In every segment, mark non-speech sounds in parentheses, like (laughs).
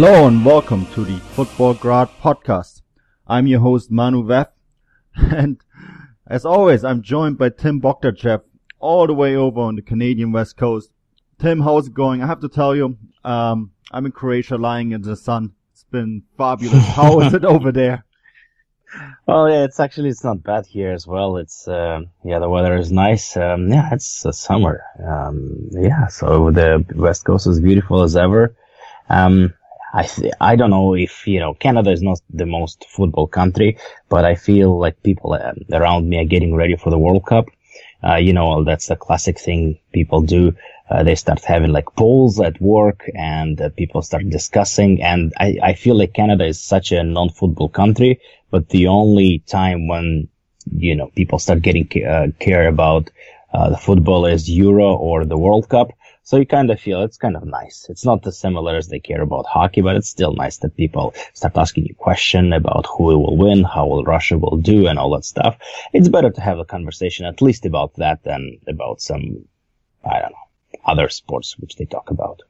Hello and welcome to the Football Grad podcast. I'm your host Manu Veth, (laughs) and as always, I'm joined by Tim Bogdanov all the way over on the Canadian West Coast. Tim, how's it going? I have to tell you, um, I'm in Croatia lying in the sun. It's been fabulous. (laughs) How is it over there? Well, yeah, it's actually it's not bad here as well. It's uh, yeah, the weather is nice. Um, yeah, it's uh, summer. Um, yeah, so the West Coast is beautiful as ever. Um, I th- I don't know if you know Canada is not the most football country, but I feel like people uh, around me are getting ready for the World Cup. Uh, you know, that's a classic thing people do. Uh, they start having like polls at work and uh, people start discussing. And I, I feel like Canada is such a non-football country, but the only time when, you know, people start getting uh, care about uh, the football is Euro or the World Cup. So you kind of feel it's kind of nice. It's not as similar as they care about hockey, but it's still nice that people start asking you questions about who will win, how will Russia will do, and all that stuff. It's better to have a conversation at least about that than about some, I don't know, other sports which they talk about.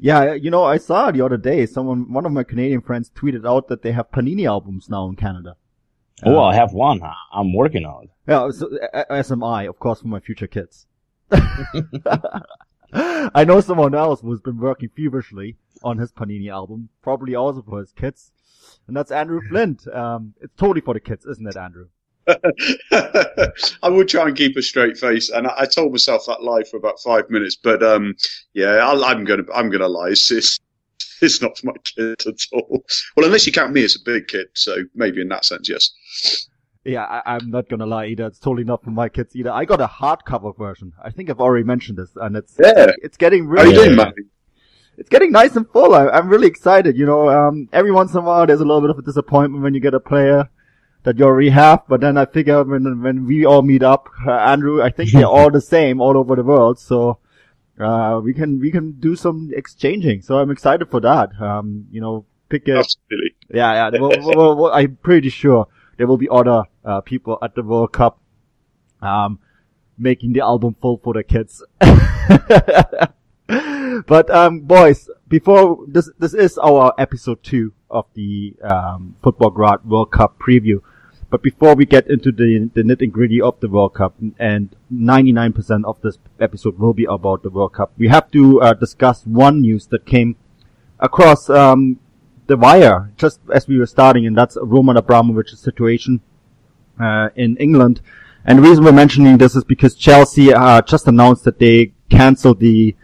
Yeah, you know, I saw the other day someone, one of my Canadian friends tweeted out that they have Panini albums now in Canada. Oh, uh, I have one. I'm working on it. Yeah, so, as am I, of course, for my future kids. (laughs) (laughs) (gasps) I know someone else who's been working feverishly on his Panini album, probably also for his kids, and that's Andrew Flint. Um, it's totally for the kids, isn't it, Andrew? (laughs) I would try and keep a straight face, and I, I, told myself that lie for about five minutes. But um, yeah, I, am gonna I'm gonna lie. It's, it's, it's not for my kid at all. Well, unless you count me as a big kid, so maybe in that sense, yes. Yeah, I, am not gonna lie either. It's totally not for my kids either. I got a hardcover version. I think I've already mentioned this, and it's yeah. it's getting really. How you doing, It's getting nice and full. I, am really excited. You know, um, every once in a while there's a little bit of a disappointment when you get a player that you already have, but then I figure when when we all meet up, uh, Andrew, I think they're all the same all over the world. So uh, we can we can do some exchanging. So I'm excited for that. Um, you know, pick a Absolutely. Yeah, yeah. well, well, well, I'm pretty sure there will be other uh, people at the World Cup um, making the album full for the kids. (laughs) but um, boys, before this, this is our episode two of the um, Football Grad World Cup preview. But before we get into the, the nitty gritty of the World Cup, and 99% of this episode will be about the World Cup, we have to uh, discuss one news that came across um, the wire just as we were starting, and that's Roman Abramovich's situation uh, in England. And the reason we're mentioning this is because Chelsea uh, just announced that they canceled the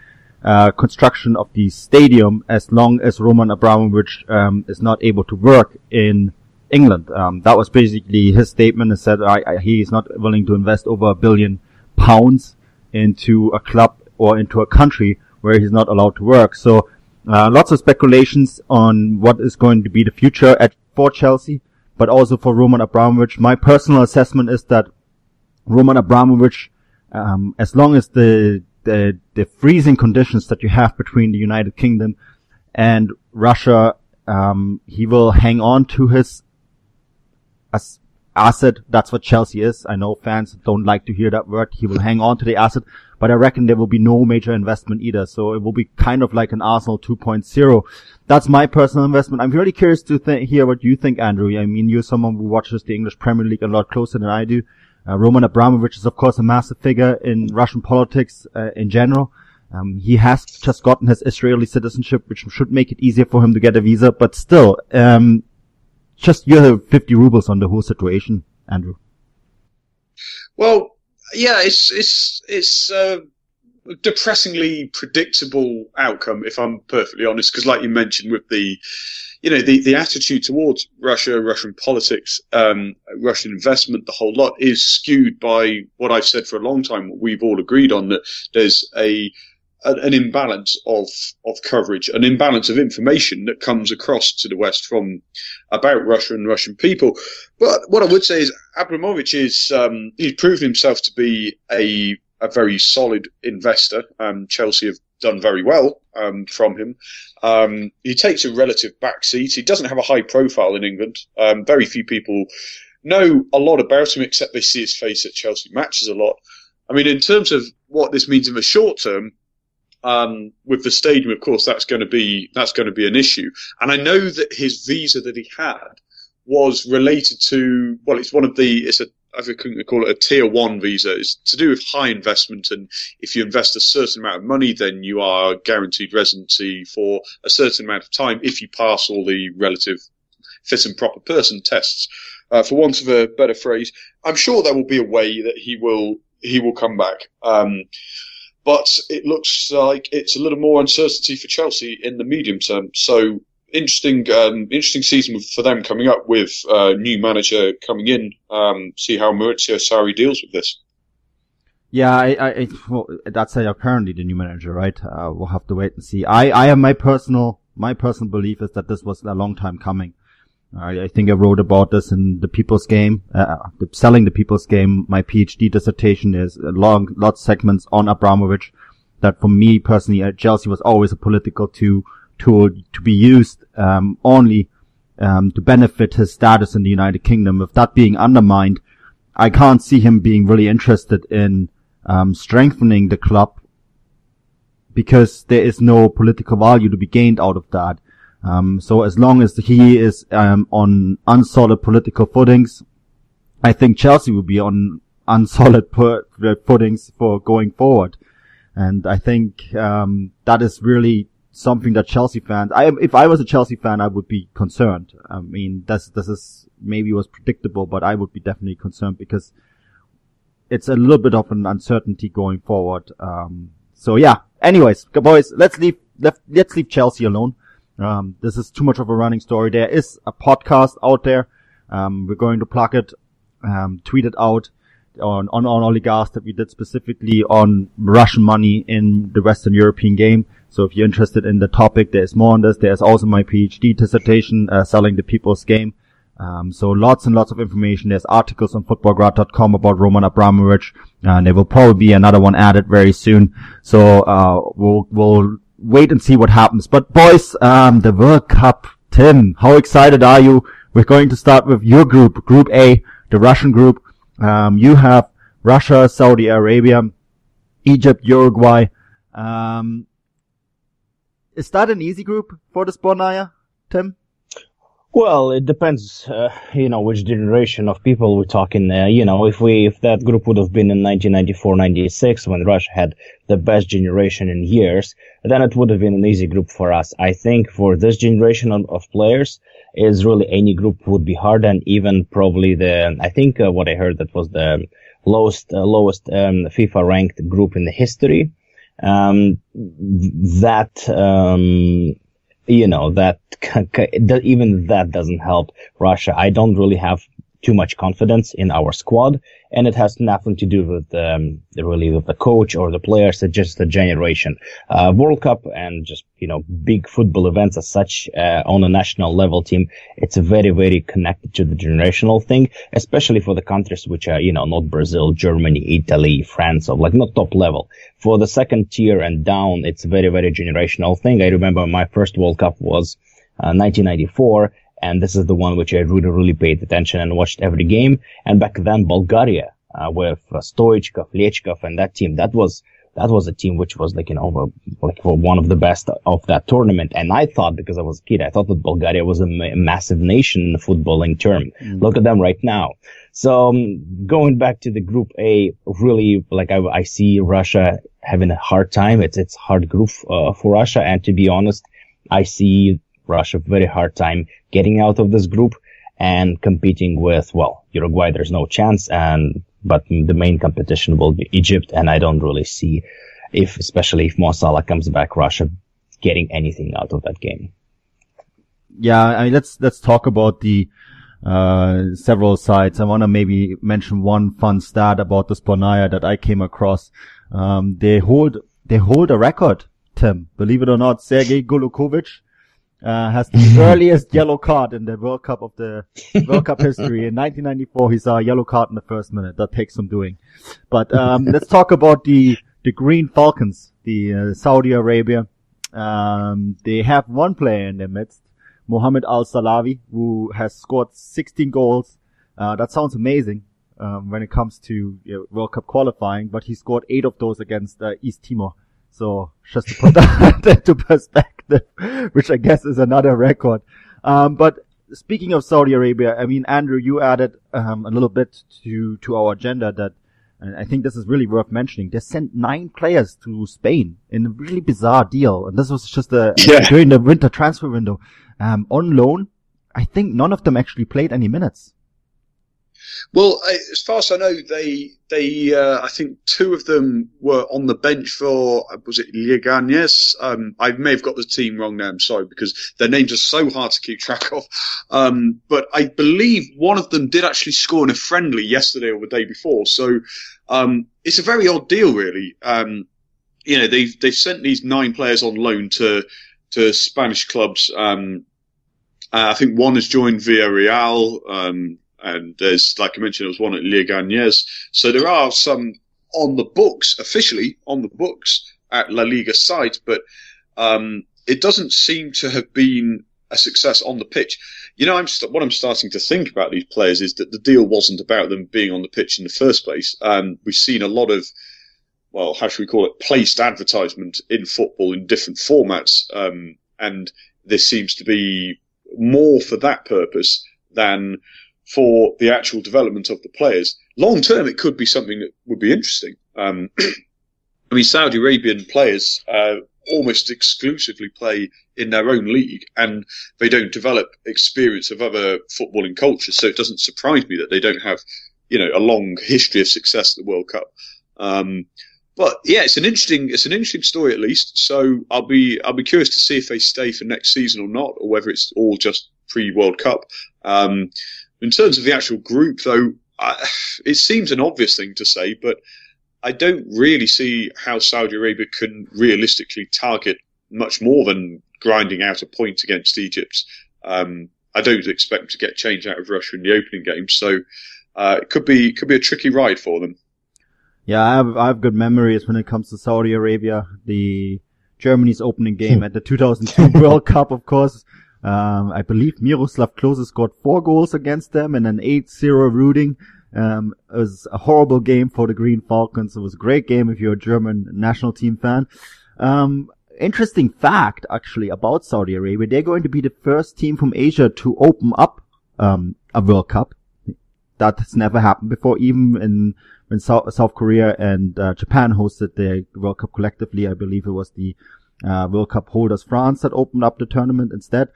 uh, construction of the stadium as long as Roman Abramovich um, is not able to work in England. Um, that was basically his statement. He said I, I, he is not willing to invest over a billion pounds into a club or into a country where he's not allowed to work. So uh, lots of speculations on what is going to be the future at for Chelsea, but also for Roman Abramovich. My personal assessment is that Roman Abramovich, um, as long as the, the the freezing conditions that you have between the United Kingdom and Russia, um, he will hang on to his as asset. That's what Chelsea is. I know fans don't like to hear that word. He will hang on to the asset, but I reckon there will be no major investment either. So it will be kind of like an Arsenal 2.0. That's my personal investment. I'm really curious to th- hear what you think, Andrew. I mean, you're someone who watches the English Premier League a lot closer than I do. Uh, Roman Abramovich is of course a massive figure in Russian politics uh, in general. Um, he has just gotten his Israeli citizenship, which should make it easier for him to get a visa. But still, um, just you have 50 rubles on the whole situation, Andrew. Well, yeah, it's it's it's a depressingly predictable outcome, if I'm perfectly honest. Because, like you mentioned, with the you know the the attitude towards Russia, Russian politics, um, Russian investment, the whole lot is skewed by what I've said for a long time. What we've all agreed on that there's a an imbalance of of coverage, an imbalance of information that comes across to the West from about Russia and Russian people. But what I would say is Abramovich is um, he's proven himself to be a a very solid investor. Um, Chelsea have done very well um, from him. Um, he takes a relative backseat. He doesn't have a high profile in England. Um, very few people know a lot about him except they see his face at Chelsea matches a lot. I mean, in terms of what this means in the short term, um, with the stadium, of course, that's going to be that's going to be an issue. And I know that his visa that he had was related to well, it's one of the it's a I think we call it a tier one visa. It's to do with high investment, and if you invest a certain amount of money, then you are guaranteed residency for a certain amount of time if you pass all the relative fit and proper person tests. Uh, for want of a better phrase, I'm sure there will be a way that he will he will come back. Um, but it looks like it's a little more uncertainty for Chelsea in the medium term. So interesting, um, interesting season for them coming up with a uh, new manager coming in. Um, see how Maurizio Sarri deals with this. Yeah, I, I, well, that's apparently the new manager, right? Uh, we'll have to wait and see. I, I have my personal, my personal belief is that this was a long time coming. I, I think I wrote about this in the People's Game, uh, the, selling the People's Game. My PhD dissertation is long, lots of segments on Abramovich. That for me personally, uh, Chelsea was always a political tool to be used um, only um, to benefit his status in the United Kingdom. With that being undermined, I can't see him being really interested in um, strengthening the club because there is no political value to be gained out of that. Um, so as long as he is um, on unsolid political footings, I think Chelsea will be on unsolid footings for going forward. And I think um, that is really something that Chelsea fans, I, if I was a Chelsea fan, I would be concerned. I mean, this, this is maybe was predictable, but I would be definitely concerned because it's a little bit of an uncertainty going forward. Um, so yeah. Anyways, boys, let's leave, let, let's leave Chelsea alone. Um, this is too much of a running story. There is a podcast out there. Um, we're going to plug it, um, tweet it out on, on, on oligarchs that we did specifically on Russian money in the Western European game. So if you're interested in the topic, there's more on this. There's also my PhD dissertation, uh, selling the people's game. Um, so lots and lots of information. There's articles on footballgrad.com about Roman Abramovich, and there will probably be another one added very soon. So, uh, we'll, we'll wait and see what happens. But boys, um, the World Cup, Tim, how excited are you? We're going to start with your group, Group A, the Russian group. Um, you have Russia, Saudi Arabia, Egypt, Uruguay. Um, is that an easy group for the Sbornaya, Tim? Well, it depends, uh, you know, which generation of people we're talking. Uh, you know, if we, if that group would have been in 1994, 96, when Russia had the best generation in years, then it would have been an easy group for us. I think for this generation of, of players, is really any group would be hard, and even probably the, I think uh, what I heard that was the lowest, uh, lowest um, FIFA ranked group in the history. Um, that, um, you know, that (laughs) even that doesn't help Russia. I don't really have too much confidence in our squad, and it has nothing to do with um, really with the coach or the players. It's just the generation. Uh, World Cup and just you know big football events as such uh, on a national level team. It's very very connected to the generational thing, especially for the countries which are you know not Brazil, Germany, Italy, France, or like not top level. For the second tier and down, it's very very generational thing. I remember my first World Cup was. Uh, 1994 and this is the one which I really, really paid attention and watched every game. And back then, Bulgaria, uh, with uh, Stoichkov, Lechkov, and that team, that was that was a team which was like, you know, like one of the best of that tournament. And I thought, because I was a kid, I thought that Bulgaria was a, ma- massive nation in the footballing term. Mm. Look at them right now. So um, going back to the group A, really, like I, I, see Russia having a hard time. It's, it's hard group uh, for Russia. And to be honest, I see Russia a very hard time getting out of this group and competing with, well, Uruguay, there's no chance. And but the main competition will be Egypt, and I don't really see if, especially if Mo Salah comes back, Russia getting anything out of that game. Yeah, I mean, let's let's talk about the uh, several sides. I want to maybe mention one fun stat about the Sbornaya that I came across. Um, they hold they hold a record, Tim. Believe it or not, Sergei Gorlukovich uh, has the (laughs) earliest yellow card in the World Cup of the World Cup history. In 1994, he saw a yellow card in the first minute. That takes some doing. But um, let's talk about the the Green Falcons, the uh, Saudi Arabia. Um, they have one player in their midst, Mohammed Al Sahlawi, who has scored 16 goals. Uh, that sounds amazing um, when it comes to you know, World Cup qualifying, but he scored eight of those against uh, East Timor. So just to put (laughs) that into perspective, (laughs) which I guess is another record. Um, but speaking of Saudi Arabia, I mean, Andrew, you added um, a little bit to to our agenda that, and I think this is really worth mentioning. They sent nine players to Spain in a really bizarre deal, and this was just a, yeah. during the winter transfer window um, on loan. I think none of them actually played any minutes. Well, as far as I know, they they uh, I think two of them were on the bench for was it Leganés? Um, I may have got the team wrong now. I'm sorry because their names are so hard to keep track of. Um, but I believe one of them did actually score in a friendly yesterday or the day before. So um, it's a very odd deal, really. Um, you know, they've they've sent these nine players on loan to to Spanish clubs. Um, uh, I think one has joined Villarreal. Um, and there's, like I mentioned, there was one at Leganés. So there are some on the books, officially on the books at La Liga side, but um, it doesn't seem to have been a success on the pitch. You know, I'm st- what I'm starting to think about these players is that the deal wasn't about them being on the pitch in the first place. Um, we've seen a lot of, well, how should we call it, placed advertisement in football in different formats, um, and this seems to be more for that purpose than for the actual development of the players. Long term, it could be something that would be interesting. Um, (clears throat) I mean, Saudi Arabian players uh, almost exclusively play in their own league, and they don't develop experience of other footballing cultures. So it doesn't surprise me that they don't have, you know, a long history of success at the World Cup. Um, but yeah, it's an interesting it's an interesting story at least. So I'll be I'll be curious to see if they stay for next season or not, or whether it's all just pre World Cup. Um, in terms of the actual group, though, I, it seems an obvious thing to say, but I don't really see how Saudi Arabia can realistically target much more than grinding out a point against Egypt. Um, I don't expect to get change out of Russia in the opening game, so uh, it could be could be a tricky ride for them. Yeah, I have I have good memories when it comes to Saudi Arabia. The Germany's opening game at the 2002 (laughs) World Cup, of course, um, I believe Miroslav Klose scored four goals against them in an 8-0 rooting. Um, it was a horrible game for the Green Falcons. It was a great game if you're a German national team fan. Um, interesting fact actually about Saudi Arabia. They're going to be the first team from Asia to open up, um, a World Cup. That has never happened before, even in when South, South Korea and uh, Japan hosted the World Cup collectively. I believe it was the uh, World Cup holders France that opened up the tournament instead.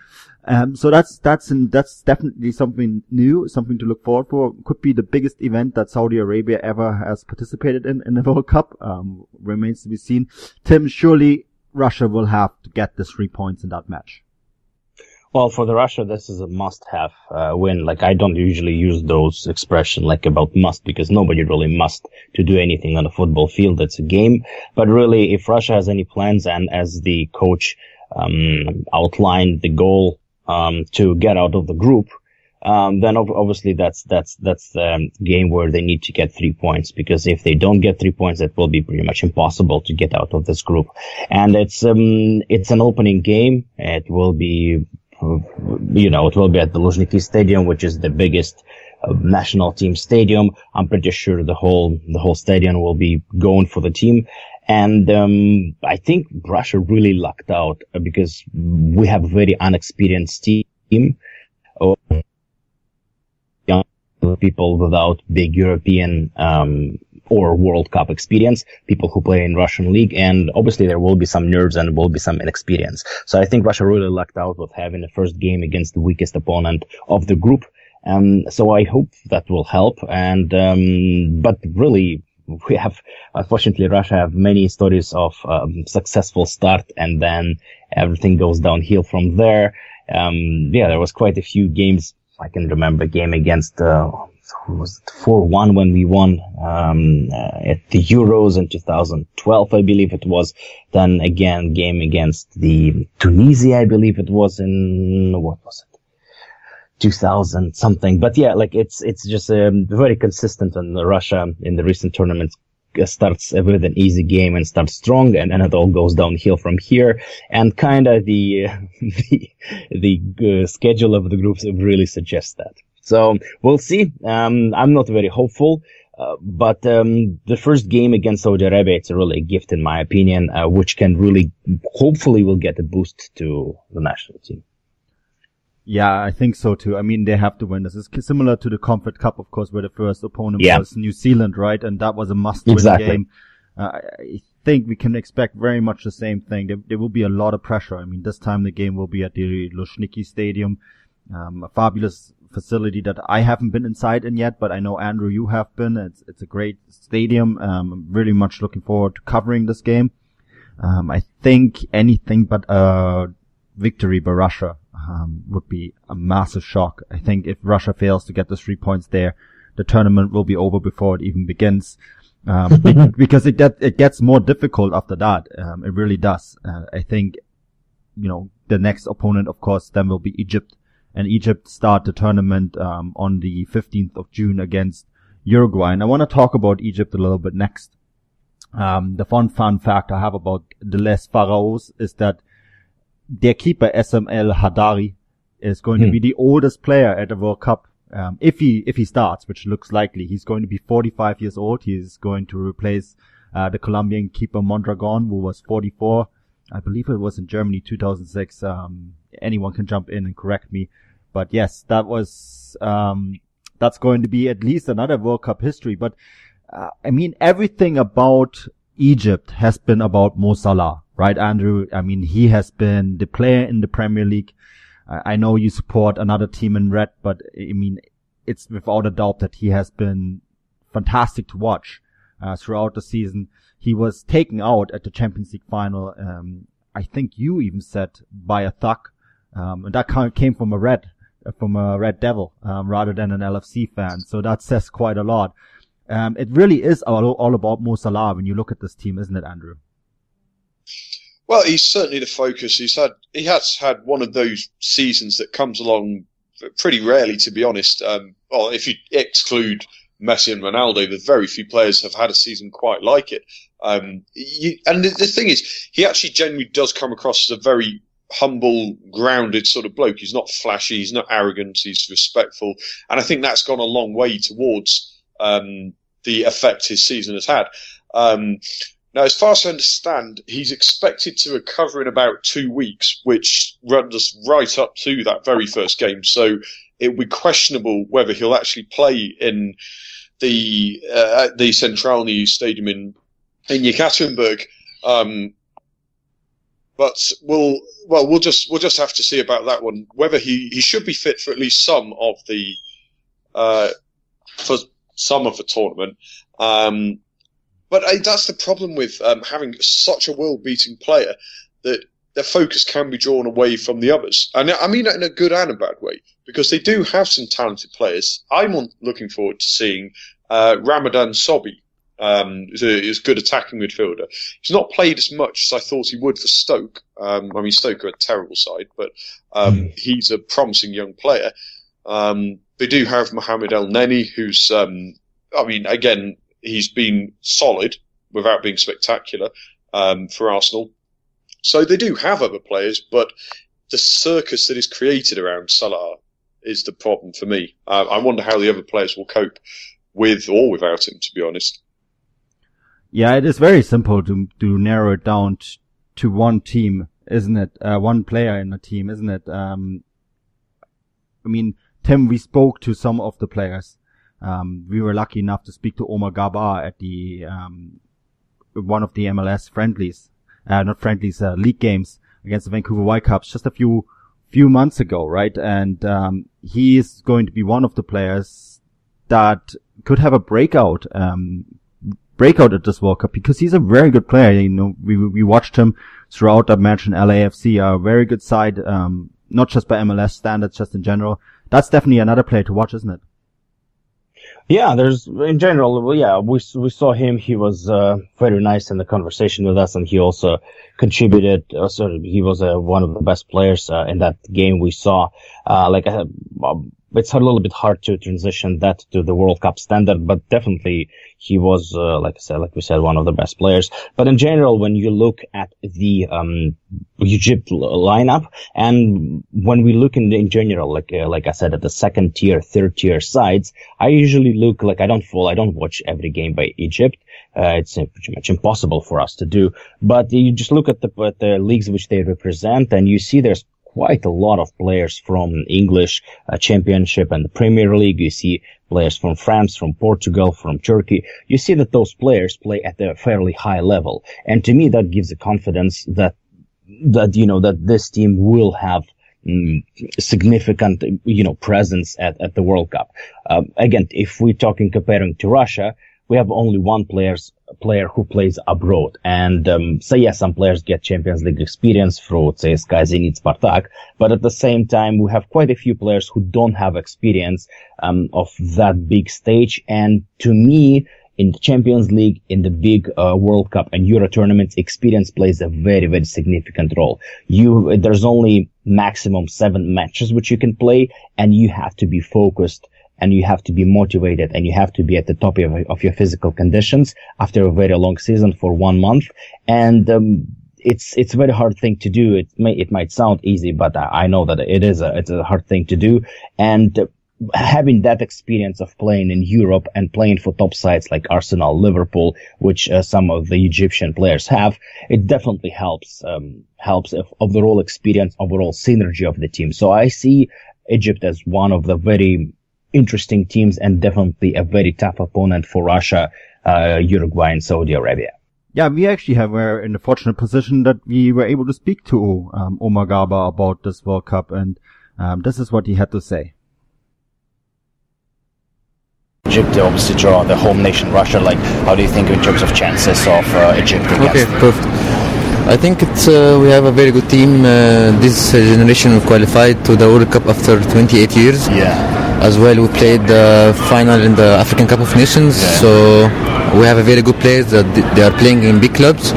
Um, so that's that's in, that's definitely something new, something to look forward for. Could be the biggest event that Saudi Arabia ever has participated in in the (laughs) World Cup. Um, remains to be seen. Tim, surely Russia will have to get the three points in that match. Well, for the Russia, this is a must-have uh, win. Like I don't usually use those expression like about must because nobody really must to do anything on a football field. It's a game. But really, if Russia has any plans and as the coach um, outlined the goal um, to get out of the group, um, then obviously that's that's that's the game where they need to get three points because if they don't get three points, it will be pretty much impossible to get out of this group. And it's um it's an opening game. It will be you know, it will be at the Luzhniki Stadium, which is the biggest uh, national team stadium. I'm pretty sure the whole the whole stadium will be going for the team, And um, I think Russia really lucked out because we have a very unexperienced team of young people without big European um, or World Cup experience, people who play in Russian league, and obviously there will be some nerves and will be some inexperience. So I think Russia really lucked out with having the first game against the weakest opponent of the group. Um, so I hope that will help. And um, but really, (laughs) we have unfortunately Russia have many stories of um, successful start and then everything goes downhill from there. Um, yeah, there was quite a few games. I can remember game against uh, was it 4-1 when we won um, uh, at the Euros in 2012, I believe it was. Then again, game against the Tunisia, I believe it was in what was it? 2000 something. But yeah, like it's it's just um, very consistent. And Russia in the recent tournaments starts with an easy game and starts strong, and then it all goes downhill from here. And kind of the (laughs) the the uh, schedule of the groups really suggests that. So we'll see. Um, I'm not very hopeful. Uh, but um, the first game against Saudi Arabia, it's a really a gift in my opinion, uh, which can really, hopefully, will get a boost to the national team. Yeah, I think so too. I mean, they have to win. This is similar to the Confed Cup, of course, where the first opponent yeah. was New Zealand, right? And that was a must-win exactly. game. Uh, I think we can expect very much the same thing. There, there, will be a lot of pressure. I mean, this time the game will be at the Luzhniki Stadium, um, a fabulous facility that I haven't been inside in yet, but I know Andrew, you have been. It's it's a great stadium. Um, I'm really much looking forward to covering this game. Um, I think anything but a victory by Russia um, would be a massive shock. I think if Russia fails to get the three points there, the tournament will be over before it even begins. Um, (laughs) because it get, it gets more difficult after that. Um, it really does. Uh, I think, you know, the next opponent, of course, then will be Egypt, and Egypt start the tournament um, on the 15th of June against Uruguay. And I want to talk about Egypt a little bit next. Um, the fun fun fact I have about the Les Pharaohs is that their keeper Essam El Hadary is going hmm. to be the oldest player at the World Cup. Um, if he if he starts, which looks likely, he's going to be 45 years old. He's going to replace uh, the Colombian keeper Mondragon, who was 44. I believe it was in Germany 2006. Um, anyone can jump in and correct me, but yes, that was um, that's going to be at least another World Cup history. But uh, I mean, everything about Egypt has been about Mo Salah right, Andrew? I mean, he has been the player in the Premier League. I know you support another team in red, but I mean, it's without a doubt that he has been fantastic to watch uh, throughout the season. He was taken out at the Champions League final. Um, I think you even said by a thug, um, and that came from a red, from a red devil, um, rather than an LFC fan. So that says quite a lot. Um, it really is all, all about Mo Salah when you look at this team, isn't it, Andrew? Well, he's certainly the focus. He's had he has had one of those seasons that comes along pretty rarely, to be honest. Um, well, if you exclude Messi and Ronaldo, the very few players have had a season quite like it. Um, you, and the, the, thing is, he actually genuinely does come across as a very humble, grounded sort of bloke. He's not flashy, he's not arrogant, he's respectful, and I think that's gone a long way towards um, the effect his season has had. Um, now, as far as I understand, he's expected to recover in about two weeks, which runs us right up to that very first game. So it would be questionable whether he'll actually play in the uh, the Stadium in in Yekaterinburg. Um, but we'll well we'll just we'll just have to see about that one. Whether he, he should be fit for at least some of the uh, for some of the tournament. Um, but uh, that's the problem with um, having such a world-beating player that their focus can be drawn away from the others. And I mean that in a good and a bad way, because they do have some talented players. I'm looking forward to seeing uh, Ramadan Sobhi. Um, is a, is a good attacking midfielder. He's not played as much as I thought he would for Stoke. Um, I mean, Stoke are a terrible side, but um, mm. he's a promising young player. Um, they do have Mohamed Elneny, who's, um, I mean, again, he's been solid without being spectacular um, for Arsenal. So they do have other players, but the circus that is created around Salah is the problem for me. Uh, I wonder how the other players will cope with or without him, to be honest. Yeah, it is very simple to to narrow it down t- to one team, isn't it? Uh, one player in a team, isn't it? Um, I mean, Tim, we spoke to some of the players. Um, we were lucky enough to speak to Omar Gaber at the um, one of the MLS friendlies, uh, not friendlies, uh, league games against the Vancouver Whitecaps just a few few months ago, right? And um, he is going to be one of the players that could have a breakout um, breakout at this World Cup because he's a very good player. You know, we we watched him throughout that match in LAFC, a very good side, um, not just by MLS standards, just in general. That's definitely another player to watch, isn't it? Yeah, there's in general. Well, yeah, we we saw him. He was uh, very nice in the conversation with us, and he also contributed. Uh, sort of, he was uh, one of the best players uh, in that game we saw. Uh, like um, it's a little bit hard to transition that to the World Cup standard, but definitely he was, uh, like I said, like we said, one of the best players. But in general, when you look at the um, Egypt lineup, and when we look in, in general, like uh, like I said, at the second tier, third tier sides, I usually look like I don't follow, I don't watch every game by Egypt. Uh, it's pretty much impossible for us to do. But you just look at the, at the leagues which they represent, and you see there's quite a lot of players from English uh, Championship and the Premier League. You see players from France, from Portugal, from Turkey. You see that those players play at a fairly high level. And to me, that gives a confidence that, that, you know, that this team will have mm, significant, you know, presence at, at the World Cup. Uh, again, if we're talking comparing to Russia, we have only one players player who plays abroad. And um, so yes, some players get Champions League experience through CSKA, Zenit, Spartak, but at the same time, we have quite a few players who don't have experience um, of that big stage. And to me, in the Champions League, in the big uh, World Cup and Euro tournaments, experience plays a very, very significant role. You, there's only maximum seven matches which you can play, and you have to be focused and you have to be motivated and you have to be at the top of, of your physical conditions after a very long season for one month. And, um, it's it's a very hard thing to do. It may it might sound easy, but I know that it is a it's a hard thing to do. And having that experience of playing in Europe and playing for top sides like Arsenal, Liverpool, which uh, some of the Egyptian players have, it definitely helps um, helps of overall experience, overall synergy of the team. So I see Egypt as one of the very interesting teams and definitely a very tough opponent for Russia, uh, Uruguay and Saudi Arabia. Yeah, we actually have were in a fortunate position that we were able to speak to um, Omar Gaber about this World Cup, and um, this is what he had to say. Egypt obviously draw the home nation Russia. Like, how do you think in terms of chances of uh, Egypt against? Okay, perfect. I think it's uh, we have a very good team. Uh, this generation qualified to the World Cup after 28 years. Yeah as well. We played the final in the African Cup of Nations, yeah. so we have a very good players that they are playing in big clubs.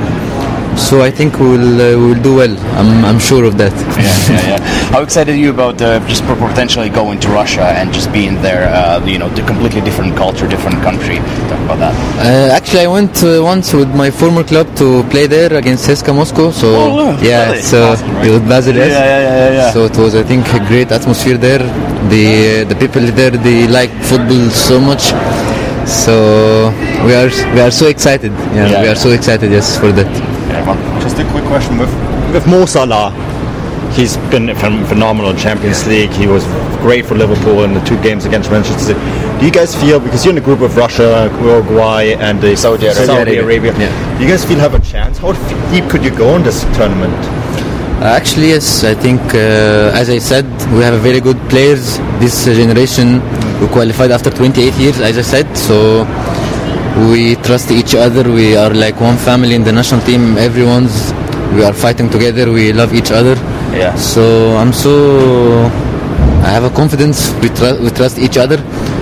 So I think we'll uh, we'll do well. I'm, I'm sure of that. (laughs) Yeah, yeah, yeah. How excited are you about uh, just potentially going to Russia and just being there? Uh, you know, the completely different culture, different country. Talk about that. Uh, actually, I went uh, once with my former club to play there against CSKA Moscow. So oh, yeah, really? so awesome, right? with Basel. Yeah, yeah, yeah, yeah, So it was, I think, a great atmosphere there. The the people there they like football so much. So we are we are so excited. Yeah, yeah. we are so excited. Yes, for that. Yeah, Just a quick question with with Mo Salah. He's been phenomenal in Champions League. He was great for Liverpool in the two games against Manchester City. Do you guys feel because you're in a group of Russia, Uruguay, and the Saudi Arabia? Saudi Arabia yeah. Do you guys feel have a chance? How deep could you go in this tournament? Uh, actually, yes. I think, uh, as I said, we have a very good players. This generation we qualified after 28 years, as I said. So we trust each other. We are like one family in the national team. Everyone's we are fighting together. We love each other. Yeah. So I'm so I have a confidence. We, tr- we trust each other.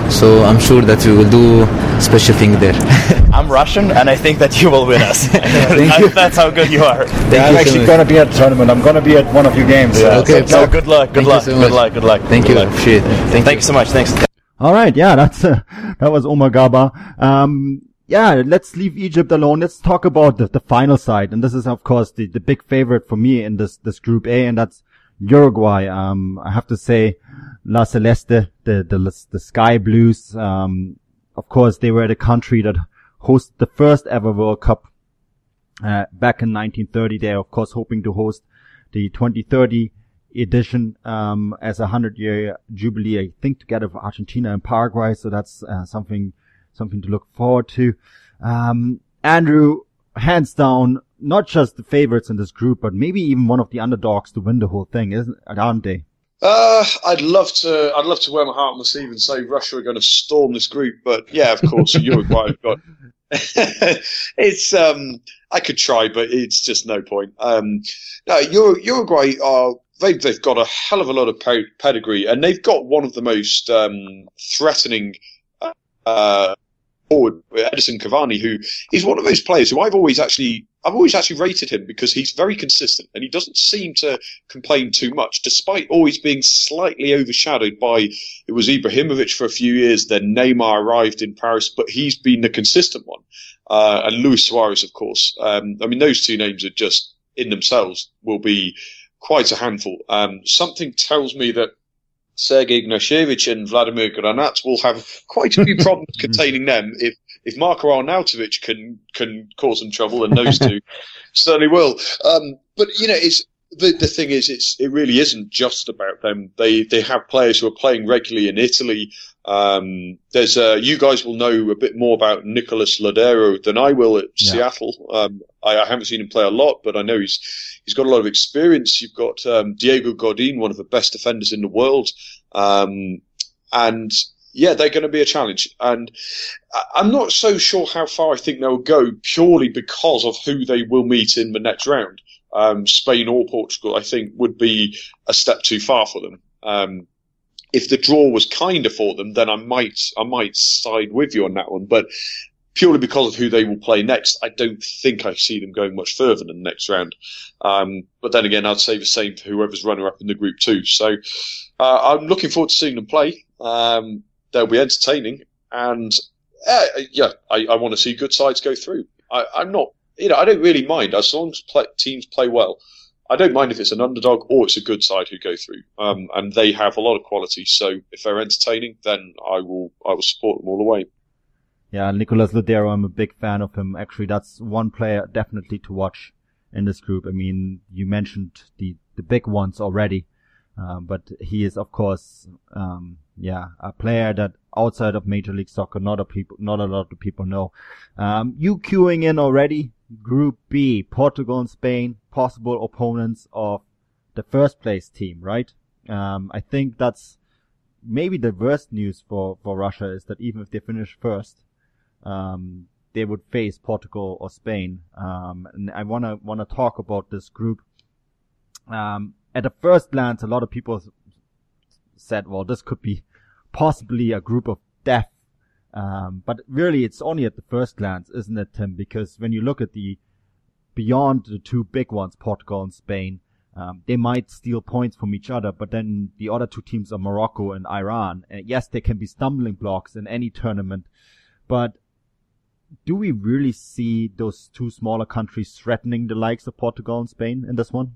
So I'm sure that we will do special thing there. (laughs) I'm Russian, and I think that you will win us. (laughs) I, That's how good you are. Yeah, I'm actually so going to be at the tournament. I'm going to be at one of your games. Yeah. okay. So, so, good luck. Good Thank luck. So good luck. Good luck. Thank good you. Luck. Appreciate it. Thank, Thank you. you so much. Thanks. All right. Yeah, that's uh, (laughs) that was Omar Gaber. Um, yeah, let's leave Egypt alone. Let's talk about the, the final side. And this is, of course, the, the big favorite for me in this, this group A, and that's Uruguay. Um, I have to say, La Celeste, the, the, the Sky Blues, um, of course, they were the country that hosted the first ever World Cup uh, back in 1930. They're of course hoping to host the 2030 edition um, as a hundred year jubilee. I think together with Argentina and Paraguay. So that's uh, something something to look forward to. Um, Andrew, hands down, not just the favorites in this group, but maybe even one of the underdogs to win the whole thing, isn't aren't they? Uh, I'd love to. I'd love to wear my heart on the sleeve and say Russia are going to storm this group, but yeah, of course, Uruguay (laughs) have got. (laughs) it's um, I could try, but it's just no point. Um, no, Uruguay are they've they've got a hell of a lot of pedigree, and they've got one of the most um, threatening uh, forward, Edinson Cavani, who is one of those players who I've always actually I've always actually rated him because he's very consistent and he doesn't seem to complain too much, despite always being slightly overshadowed by it was Ibrahimovic for a few years, then Neymar arrived in Paris, but he's been the consistent one. Uh, and Luis Suarez, of course. Um, I mean, those two names are just in themselves will be quite a handful. Um, something tells me that Sergei Ignashevich and Vladimir Granat will have quite a few (laughs) problems containing them if if Marko Arnautovic can can cause some trouble, and those two (laughs) certainly will. Um, but you know, it's the the thing is, it's it really isn't just about them. They they have players who are playing regularly in Italy. Um, there's uh, you guys will know a bit more about Nicolas Lodeiro than I will at yeah. Seattle. Um, I, I, haven't seen him play a lot, but I know he's he's got a lot of experience. You've got um, Diego Godin, one of the best defenders in the world, um, and yeah, they're going to be a challenge. And I'm not so sure how far I think they'll go purely because of who they will meet in the next round. Um, Spain or Portugal, I think, would be a step too far for them. Um, if the draw was kinder for them, then I might I might side with you on that one. But purely because of who they will play next, I don't think I see them going much further than the next round. Um, but then again, I'd say the same for whoever's runner up in the group too. So uh, I'm looking forward to seeing them play. Um, they'll be entertaining, and uh, yeah, I, I want to see good sides go through. I, am not, you know, I don't really mind as long as play, teams play well. I don't mind if it's an underdog or it's a good side who go through, um, and they have a lot of quality. So if they're entertaining, then I will I will support them all the way. Yeah, Nicolas Lodeiro, I'm a big fan of him. Actually, that's one player definitely to watch in this group. I mean, you mentioned the the big ones already, uh, but he is of course, um, yeah, a player that outside of Major League Soccer, not a people, not a lot of people know. Um, you queuing in already? Group B, Portugal and Spain, possible opponents of the first place team, right? Um, I think that's maybe the worst news for, for Russia is that even if they finish first, um, they would face Portugal or Spain. Um, and I wanna, wanna talk about this group. Um, at a first glance, a lot of people said, well, this could be possibly a group of death um, but really, it's only at the first glance, isn't it, Tim? Because when you look at the beyond the two big ones, Portugal and Spain, um, they might steal points from each other, but then the other two teams are Morocco and Iran. And yes, they can be stumbling blocks in any tournament, but do we really see those two smaller countries threatening the likes of Portugal and Spain in this one?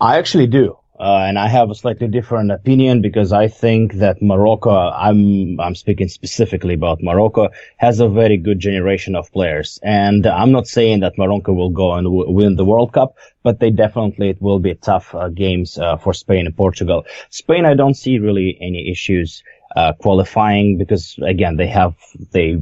I actually do. Uh, and I have a slightly different opinion because I think that Morocco, I'm, I'm speaking specifically about Morocco, has a very good generation of players. And I'm not saying that Morocco will go and w- win the World Cup, but they definitely, it will be tough uh, games uh, for Spain and Portugal. Spain, I don't see really any issues uh, qualifying because again they have they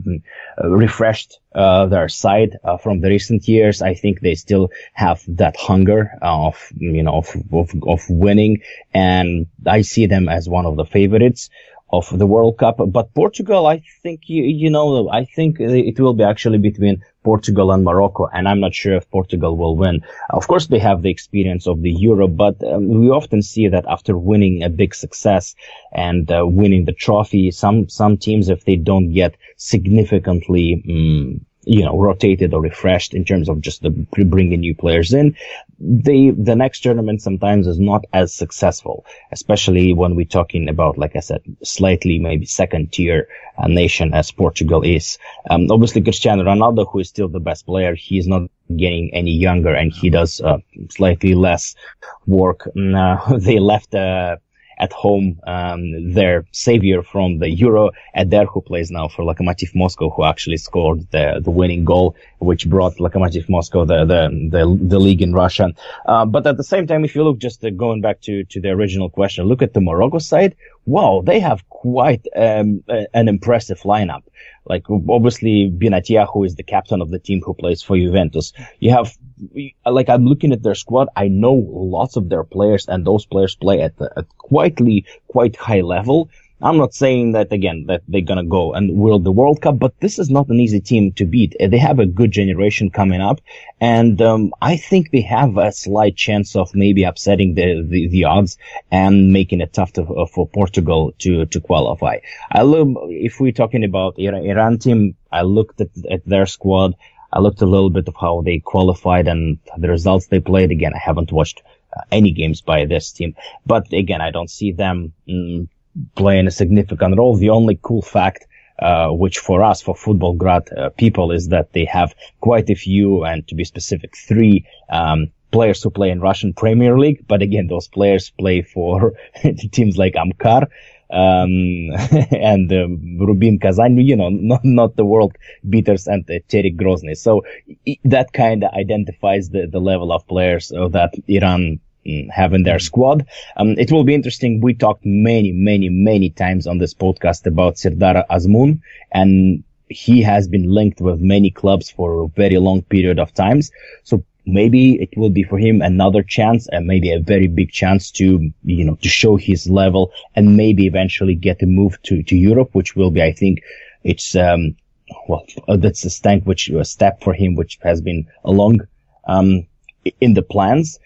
uh, refreshed uh, their side uh, from the recent years. I think they still have that hunger of you know of, of, of winning, and I see them as one of the favorites of the World Cup. But Portugal, I think you you know I think it will be actually between Portugal and Morocco, and I'm not sure if Portugal will win. Of course, they have the experience of the Euro, but um, we often see that after winning a big success and uh, winning the trophy, some some teams, if they don't get significantly um, you know, rotated or refreshed in terms of just the bringing new players in, the the next tournament sometimes is not as successful, especially when we're talking about, like I said, slightly maybe second tier uh, nation as Portugal is. Um, obviously, Cristiano Ronaldo, who is still the best player, he's not getting any younger and he does uh, slightly less work. Uh, (laughs) they left uh, at home, um, their savior from the Euro, Eder, who plays now for Lokomotiv Moscow, who actually scored the, the winning goal, which brought Lokomotiv Moscow the, the, the, the league in Russia. Uh, but at the same time, if you look just uh, going back to, to the original question, look at the Morocco side. Wow, they have quite um, an impressive lineup. Like obviously Benatia, who is the captain of the team who plays for Juventus. You have, like I'm looking at their squad. I know lots of their players and those players play at, a quietly quite high level. I'm not saying that again that they're gonna go and win the World Cup, but this is not an easy team to beat. They have a good generation coming up, and um, I think they have a slight chance of maybe upsetting the the, the odds and making it tough to, uh, for Portugal to to qualify. I look if we're talking about Iran, Iran team. I looked at, at their squad. I looked a little bit of how they qualified and the results they played. Again, I haven't watched uh, any games by this team, but again, I don't see them. Mm, playing a significant role. The only cool fact, uh, which for us, for Futbolgrad uh, people, is that they have quite a few, and to be specific, three um, players who play in Russian Premier League. But again, those players play for (laughs) teams like Amkar. Um, (laughs) and um, Rubin Kazan, you know, not, not the world beaters and uh, Terek Grozny. So that kind of identifies the, the level of players uh, that Iran have in their squad. Um, it will be interesting. We talked many, many, many times on this podcast about Serdar Azmoun, and he has been linked with many clubs for a very long period of times. So maybe it will be for him another chance and maybe a very big chance to, you know, to show his level and maybe eventually get a move to, to Europe, which will be, I think, it's, um, well, uh, that's a step which, a step for him, which has been along, um, in the plans.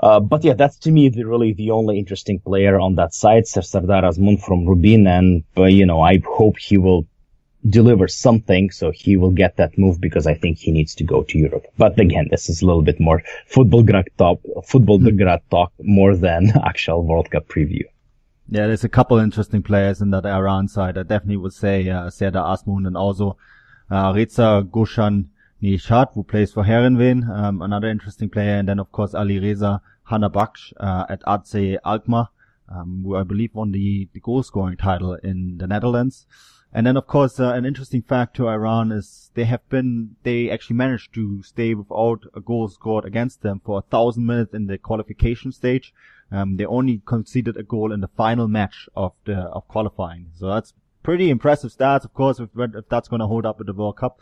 Uh, but yeah, that's to me the, really the only interesting player on that side, Serdar Azmoun from Rubin, and uh, you know I hope he will deliver something so he will get that move because I think he needs to go to Europe. But again, this is a little bit more Futbolgrad talk, football mm. grad talk more than (laughs) actual World Cup preview. Yeah, there's a couple interesting players in that Iran side. I definitely would say uh, Serdar Azmoun and also uh, Reza Goshan Nishat, who plays for Heerenveen, um, another interesting player, and then of course Ali Reza Jahanbakhsh uh, at AZ Alkmaar, um, who I believe won the, the goal scoring title in the Netherlands. And then, of course, uh, an interesting fact to Iran is they have been, they actually managed to stay without a goal scored against them for a thousand minutes in the qualification stage. Um, they only conceded a goal in the final match of the, of qualifying. So that's pretty impressive stats, of course, if, if that's going to hold up at the World Cup.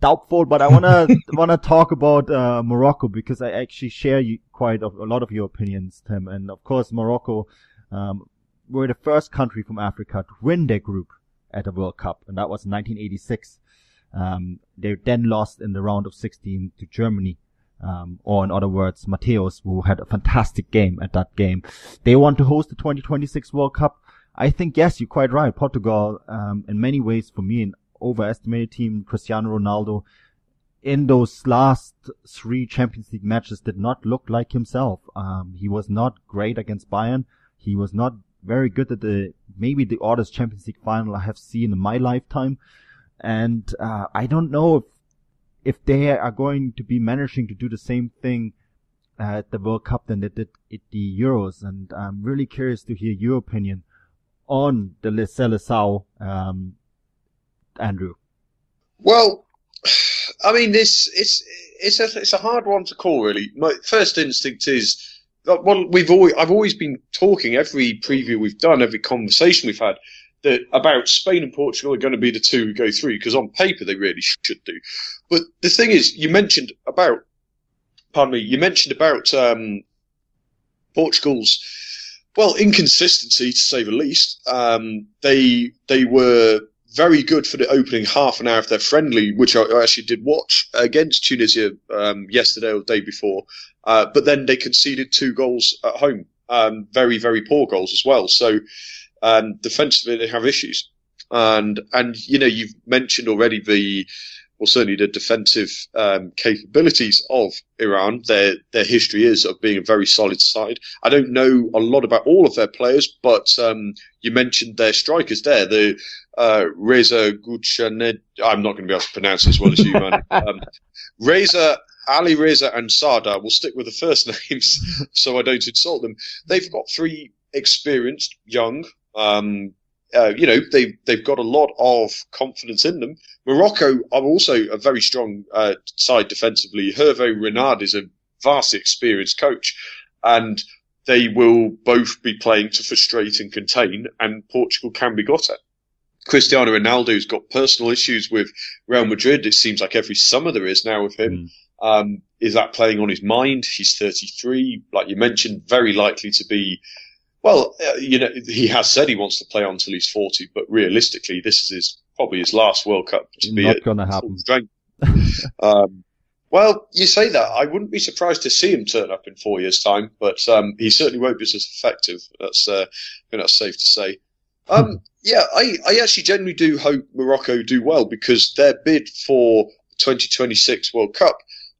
Doubtful, but I want to want to talk about uh, Morocco because I actually share you quite a, a, lot of your opinions, Tim. And of course, Morocco um, were the first country from Africa to win their group at the World Cup, and that was 1986. Um, they then lost in the round of 16 to Germany. Um, or in other words, Matthäus, who had a fantastic game at that game. They want to host the 2026 World Cup. I think yes, you're quite right. Portugal, um, in many ways, for me, an overestimated team. Cristiano Ronaldo, in those last three Champions League matches, did not look like himself. Um, he was not great against Bayern. He was not very good at the maybe the oddest Champions League final I have seen in my lifetime. And uh, I don't know if if they are going to be managing to do the same thing at the World Cup than they did at the Euros. And I'm really curious to hear your opinion on the Seleção, um, Andrew? Well, (sighs) I mean, this it's it's a it's a hard one to call. Really, my first instinct is that well, we've always I've always been talking every preview we've done, every conversation we've had. That about Spain and Portugal are going to be the two who go through because on paper they really should do. But the thing is, you mentioned about, pardon me, you mentioned about um, Portugal's well, inconsistency to say the least. Um, they they were very good for the opening half an hour of their friendly, which I, actually did watch against Tunisia um, yesterday or the day before. Uh, but then they conceded two goals at home, um, very very poor goals as well. So um, defensively they have issues, and and you know you've mentioned already the well, certainly the defensive um, capabilities of Iran. Their their history is of being a very solid side. I don't know a lot about all of their players, but um, you mentioned their strikers there. The uh, Reza Guchanet. I'm not going to be able to pronounce as well as you, man. (laughs) Um, Reza. Ali Reza and Sada, we'll stick with the first (laughs) names so I don't insult them. They've got three experienced, young. Um, uh, you know, they they've got a lot of confidence in them. Morocco are also a very strong uh, side defensively. Hervé Renard is a vastly experienced coach, and they will both be playing to frustrate and contain, and Portugal can be got at. Cristiano Ronaldo's got personal issues with Real Madrid. It seems like every summer there is now with him. Mm. Um, is that playing on his mind? He's 33, like you mentioned, very likely to be. Well, uh, you know, he has said he wants to play on until he's 40, but realistically, this is his probably his last World Cup to be not going to happen. (laughs) um, well, you say that. I wouldn't be surprised to see him turn up in four years' time, but um, he certainly won't be as effective. That's uh, I think that's safe to say. Um, yeah, I, I actually genuinely do hope Morocco do well because their bid for 2026 World Cup.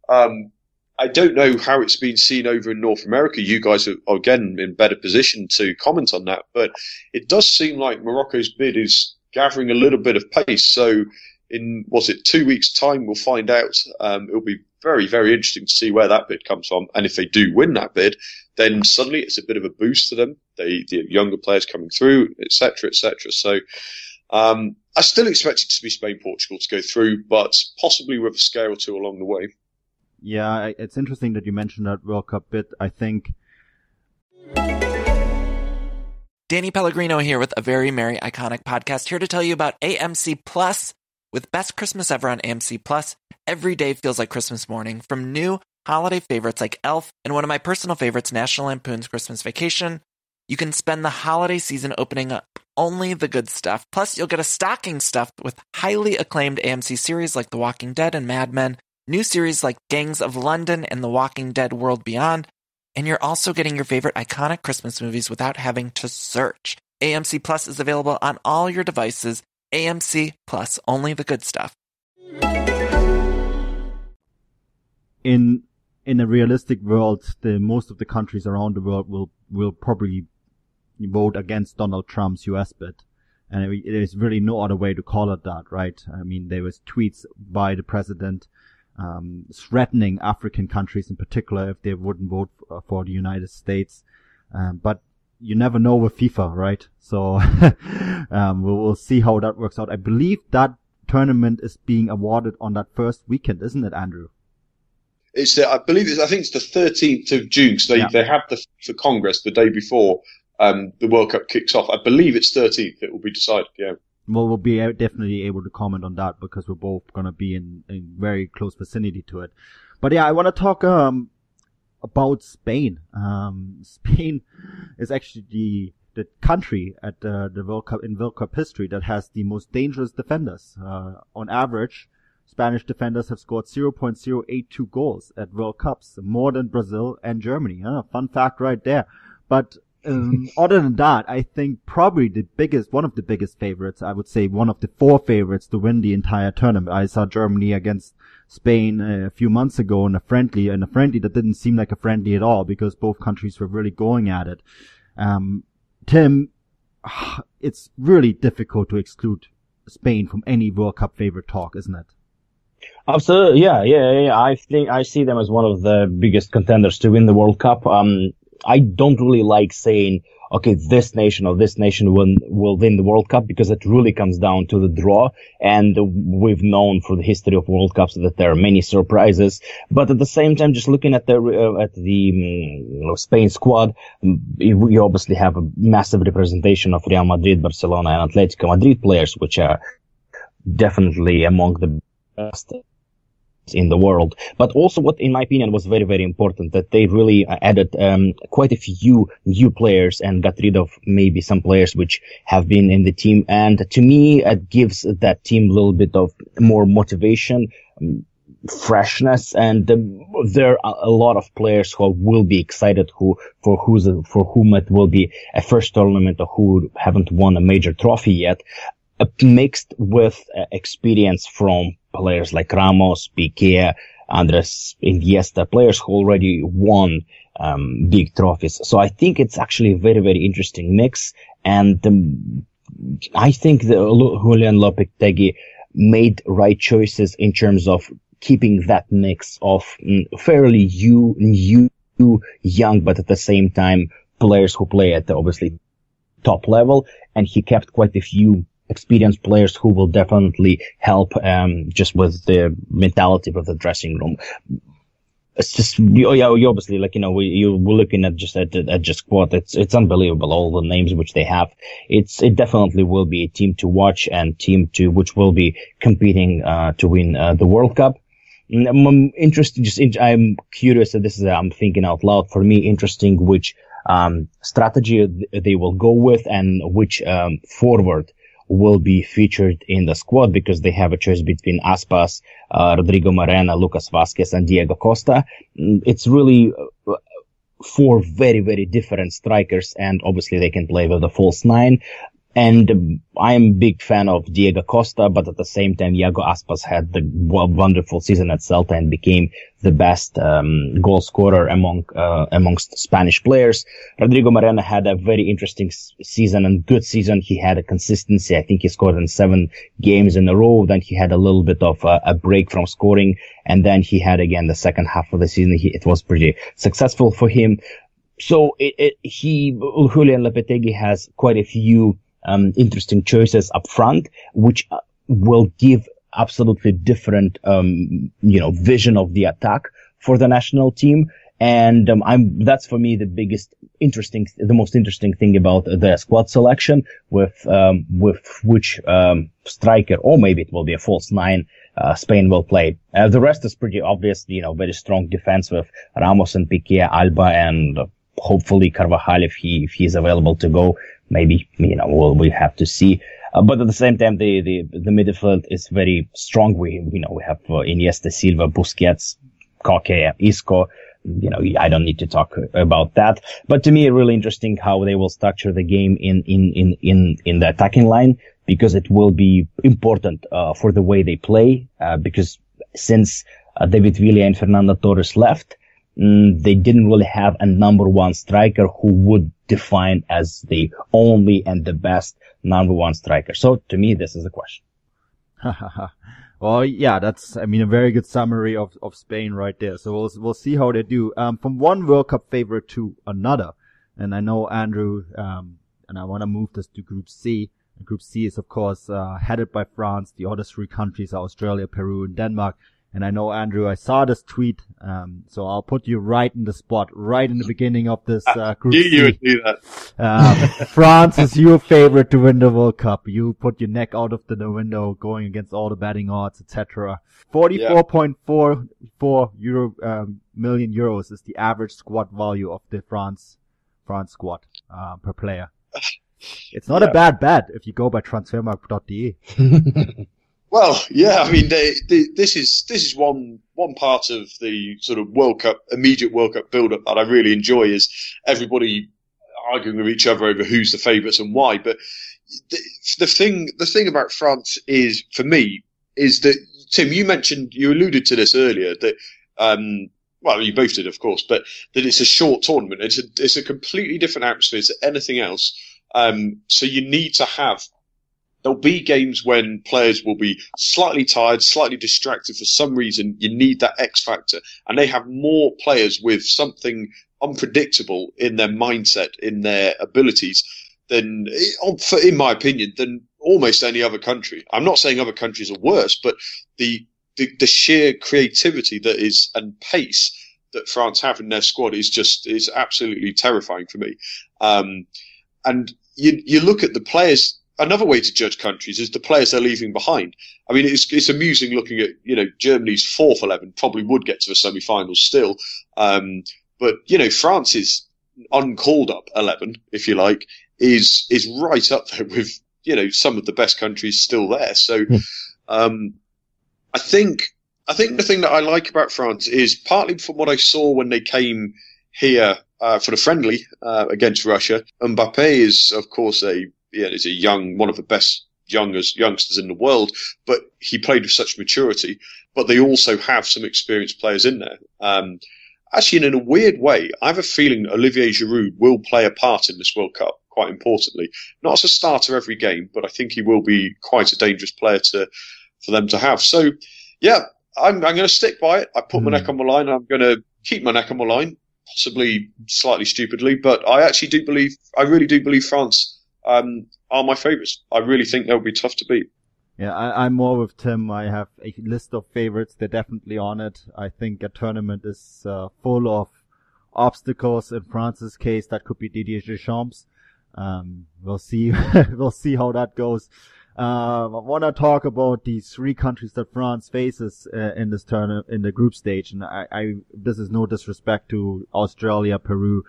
Um, I don't know how it's been seen over in North America. You guys are, again in better position to comment on that, but it does seem like Morocco's bid is gathering a little bit of pace. So in was it two weeks' time, we'll find out. Um, it'll be very, very interesting to see where that bid comes from. And if they do win that bid, then suddenly it's a bit of a boost to them. They, the younger players coming through, etc., etc. So, um, I still expect it to be Spain, Portugal to go through, but possibly with a scare or two along the way. Yeah, it's interesting that you mentioned that World Cup bit. I think. Danny Pellegrino here with a very merry iconic podcast here to tell you about AMC Plus. With best Christmas ever on AMC Plus, every day feels like Christmas morning. From new holiday favorites like Elf and one of my personal favorites, National Lampoon's Christmas Vacation, you can spend the holiday season opening up only the good stuff. Plus, you'll get a stocking stuffed with highly acclaimed AMC series like The Walking Dead and Mad Men, new series like Gangs of London and The Walking Dead World Beyond, and you're also getting your favorite iconic Christmas movies without having to search. AMC Plus is available on all your devices AMC Plus, only the good stuff. In in a realistic world, the most of the countries around the world will will probably vote against Donald Trump's U.S. bid, and there's really no other way to call it that, right? I mean, there was tweets by the president um, threatening African countries in particular if they wouldn't vote for, for the United States. Um, but you never know with FIFA, right? So (laughs) um, we'll, we'll see how that works out. I believe that tournament is being awarded on that first weekend, isn't it, Andrew? It's the, I believe it's, I think it's the 13th of June. So they, yeah. they have the for Congress the day before um, the World Cup kicks off. I believe it's 13th. It will be decided. Yeah. Well, we'll be definitely able to comment on that because we're both going to be in, in very close vicinity to it. But yeah, I want to talk um, about Spain. Um, (laughs) Spain is actually the the country at uh, the World Cup in World Cup history that has the most dangerous defenders. Uh, on average, Spanish defenders have scored 0.082 goals at World Cups, more than Brazil and Germany. Huh? Fun fact right there. But um, other than that, I think probably the biggest, one of the biggest favorites, I would say one of the four favorites to win the entire tournament. I saw Germany against Spain uh, a few months ago in a friendly, in a friendly that didn't seem like a friendly at all because both countries were really going at it. Um, Tim, (sighs) it's really difficult to exclude Spain from any World Cup favorite talk, isn't it? Absolutely, yeah, yeah, yeah. I think I see them as one of the biggest contenders to win the World Cup. Um, I don't really like saying, okay, this nation or this nation will, will win the World Cup because it really comes down to the draw. And we've known for the history of World Cups that there are many surprises. But at the same time, just looking at the, uh, at the know, Spain squad, you obviously have a massive representation of Real Madrid, Barcelona and Atletico Madrid players, which are definitely among the best in the world. But also what, in my opinion, was very, very important that they really uh, added um, quite a few new players and got rid of maybe some players which have been in the team. And to me, it gives that team a little bit of more motivation. Um, freshness and um, there are a lot of players who will be excited who for who's for whom it will be a first tournament or who haven't won a major trophy yet mixed with uh, experience from players like Ramos, Piqué, Andres Iniesta, players who already won um, big trophies. So I think it's actually a very, very interesting mix. And um, I think the Julen Lopetegui made right choices in terms of keeping that mix of mm, fairly new, new, young, but at the same time players who play at the obviously top level, and he kept quite a few experienced players who will definitely help um, just with the mentality of the dressing room. It's just you, yeah, you obviously like you know we you we're looking at just at, at just squad. It's it's unbelievable all the names which they have. It's it definitely will be a team to watch and team to which will be competing uh, to win uh, the World Cup. Mm, I'm interested. Just I'm curious. This is I'm thinking out loud. For me, interesting which um, strategy they will go with and which um, forward will be featured in the squad because they have a choice between Aspas, uh, Rodrigo Moreno, Lucas Vázquez, and Diego Costa. Mm, it's really uh, four very, very different strikers, and obviously they can play with the false nine. And I'm a big fan of Diego Costa, but at the same time, Iago Aspas had the wonderful season at Celta and became the best um, goal scorer among uh, amongst Spanish players. Rodrigo Moreno had a very interesting season and good season. He had a consistency. I think he scored in seven games in a row. Then he had a little bit of a, a break from scoring, and then he had again the second half of the season. He, it was pretty successful for him. So it, it, he Julen Lopetegui has quite a few um, interesting choices up front, which uh, will give absolutely different, um, you know, vision of the attack for the national team. And um, I'm that's for me the biggest interesting, the most interesting thing about the squad selection with um, with which um, striker or maybe it will be a false nine uh, Spain will play. Uh, the rest is pretty obvious, you know, very strong defense with Ramos and Piqué, Alba, and hopefully Carvajal if he if he's available to go maybe you know we'll we have to see. Uh, but at the same time, the, the the midfield is very strong. We you know we have uh, Iniesta, Silva, Busquets, Koke, Isco. You know, I don't need to talk about that. But to me, really interesting how they will structure the game in in in in in the attacking line because it will be important uh, for the way they play. Uh, because since uh, David Villa and Fernando Torres left, mm, they didn't really have a number one striker who would define as the only and the best number one striker. So to me, this is a question. (laughs) well, yeah, that's, I mean, a very good summary of, of Spain right there. So we'll, we'll see how they do. Um, from one World Cup favorite to another. And I know Andrew, um, and I want to move this to Group C. Group C is, of course, uh, headed by France. The other three countries are Australia, Peru, and Denmark. And I know, Andrew, I saw this tweet, um, so I'll put you right in the spot, right in the beginning of this uh, group. You, you would do that. Uh, (laughs) France is your favorite to win the World Cup. You put your neck out of the window, going against all the betting odds, etc. Forty-four point four four euro um, million euros is the average squad value of the France France squad uh, per player. (laughs) It's not yeah. a bad bet if you go by transfermarkt.de. (laughs) Well, yeah, I mean, they, they, this is this is one one part of the sort of World Cup immediate World Cup build up that I really enjoy is everybody arguing with each other over who's the favourites and why. But the, the thing the thing about France is for me is that Tim, you mentioned you alluded to this earlier that. Um, well, you both did, of course, but that it's a short tournament. It's a it's a completely different atmosphere to anything else. Um, so you need to have There'll be games when players will be slightly tired, slightly distracted for some reason. You need that X factor. And they have more players with something unpredictable in their mindset, in their abilities than, in my opinion, than almost any other country. I'm not saying other countries are worse, but the, the, the sheer creativity that is and pace that France have in their squad is just, is absolutely terrifying for me. Um, and you, you look at the players another way to judge countries is the players they're leaving behind. I mean, it's it's amusing looking at you know Germany's fourth eleven probably would get to the semi-finals still, um, but you know France's uncalled up eleven, if you like, is is right up there with you know some of the best countries still there. So, hmm. um, I think I think the thing that I like about France is partly from what I saw when they came here uh, for the friendly uh, against Russia. Mbappe is, of course, a yeah, he's a young, one of the best youngest youngsters in the world, but he played with such maturity. But they also have some experienced players in there. Um, actually, in a weird way, I have a feeling Olivier Giroud will play a part in this World Cup. Quite importantly, not as a starter every game, but I think he will be quite a dangerous player to for them to have. So, yeah, I'm, I'm going to stick by it. I put mm. my hmm. neck on the line. I'm going to keep my neck on the line. possibly slightly stupidly, but I actually do believe, I really do believe France um, are my favourites. I really think they'll be tough to beat. Yeah, I, am more with Tim. I have a list of favorites. They're definitely on it. I think a tournament is uh, full of obstacles. In France's case, that could be Didier Deschamps. Um, we'll see. (laughs) we'll see how that goes. Uh, I want to talk about these three countries that France faces uh, in this turn in the group stage, and I, I, this is no disrespect to Australia, Peru,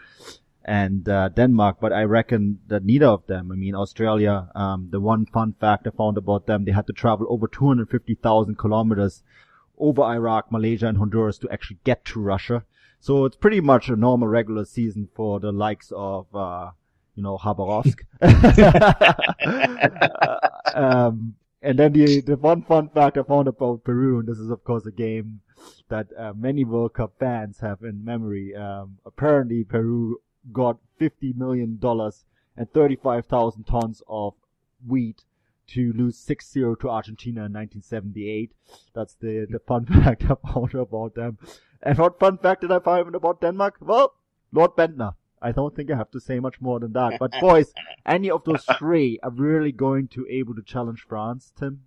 and uh, Denmark, but I reckon that neither of them. I mean, Australia. Um, the one fun fact I found about them, they had to travel over 250,000 kilometers over Iraq, Malaysia, and Honduras to actually get to Russia. So it's pretty much a normal regular season for the likes of, uh, you know, Khabarovsk. (laughs) (laughs) um, and then the, the one fun fact I found about Peru, and this is of course a game that uh, many World Cup fans have in memory. Um, apparently Peru got $50 million and 35,000 tons of wheat to lose 6-0 to Argentina in 1978. That's the, the fun (laughs) fact I found about them. And what fun fact did I find about Denmark? Well, Lord Bendtner. I don't think I have to say much more than that. But boys, (laughs) any of those three are really going to able to challenge France, Tim?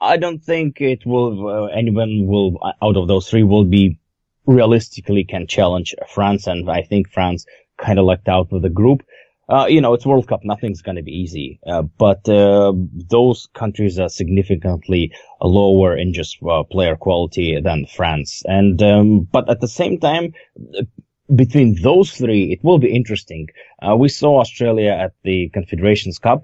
I don't think it will, uh, anyone will, out of those three will be realistically can challenge France. And I think France kind of lucked out with the group. Uh, you know, it's World Cup. Nothing's going to be easy. Uh, but, uh, those countries are significantly lower in just uh, player quality than France. And, um, but at the same time, between those three, it will be interesting. Uh, we saw Australia at the Confederations Cup.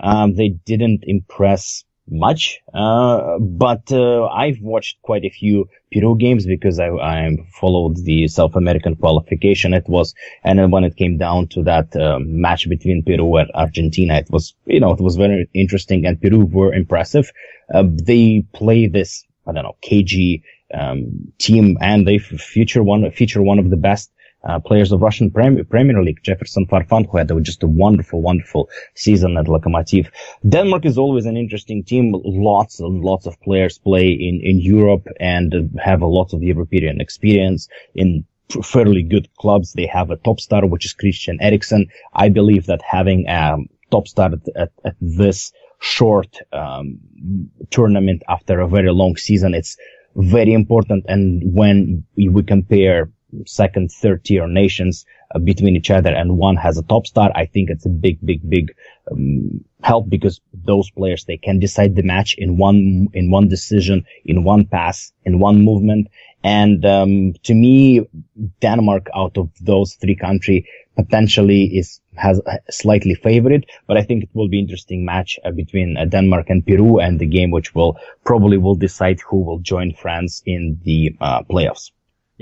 Um, they didn't impress much, uh, but uh, I've watched quite a few Peru games because I, I followed the South American qualification. It was, and then when it came down to that uh, match between Peru and Argentina, it was, you know, it was very interesting, and Peru were impressive. Uh, they play this, I don't know, KG um, team, and they feature one feature one of the best uh, players of Russian Premier, League, Jefferson Farfan, who had just a wonderful, wonderful season at Lokomotiv. Denmark is always an interesting team. Lots and lots of players play in, in Europe and have a lot of European experience in fairly good clubs. They have a top star, which is Christian Eriksen. I believe that having a top star at, at, at this short um, tournament after a very long season, it's very important. And when we compare second, third tier nations uh, between each other and one has a top star, I think it's a big, big, big um, help because those players, they can decide the match in one, in one decision, in one pass, in one movement. And, um, to me, Denmark out of those three countries potentially is, has slightly favorite, but I think it will be interesting match uh, between uh, Denmark and Peru and the game which will probably will decide who will join France in the uh, playoffs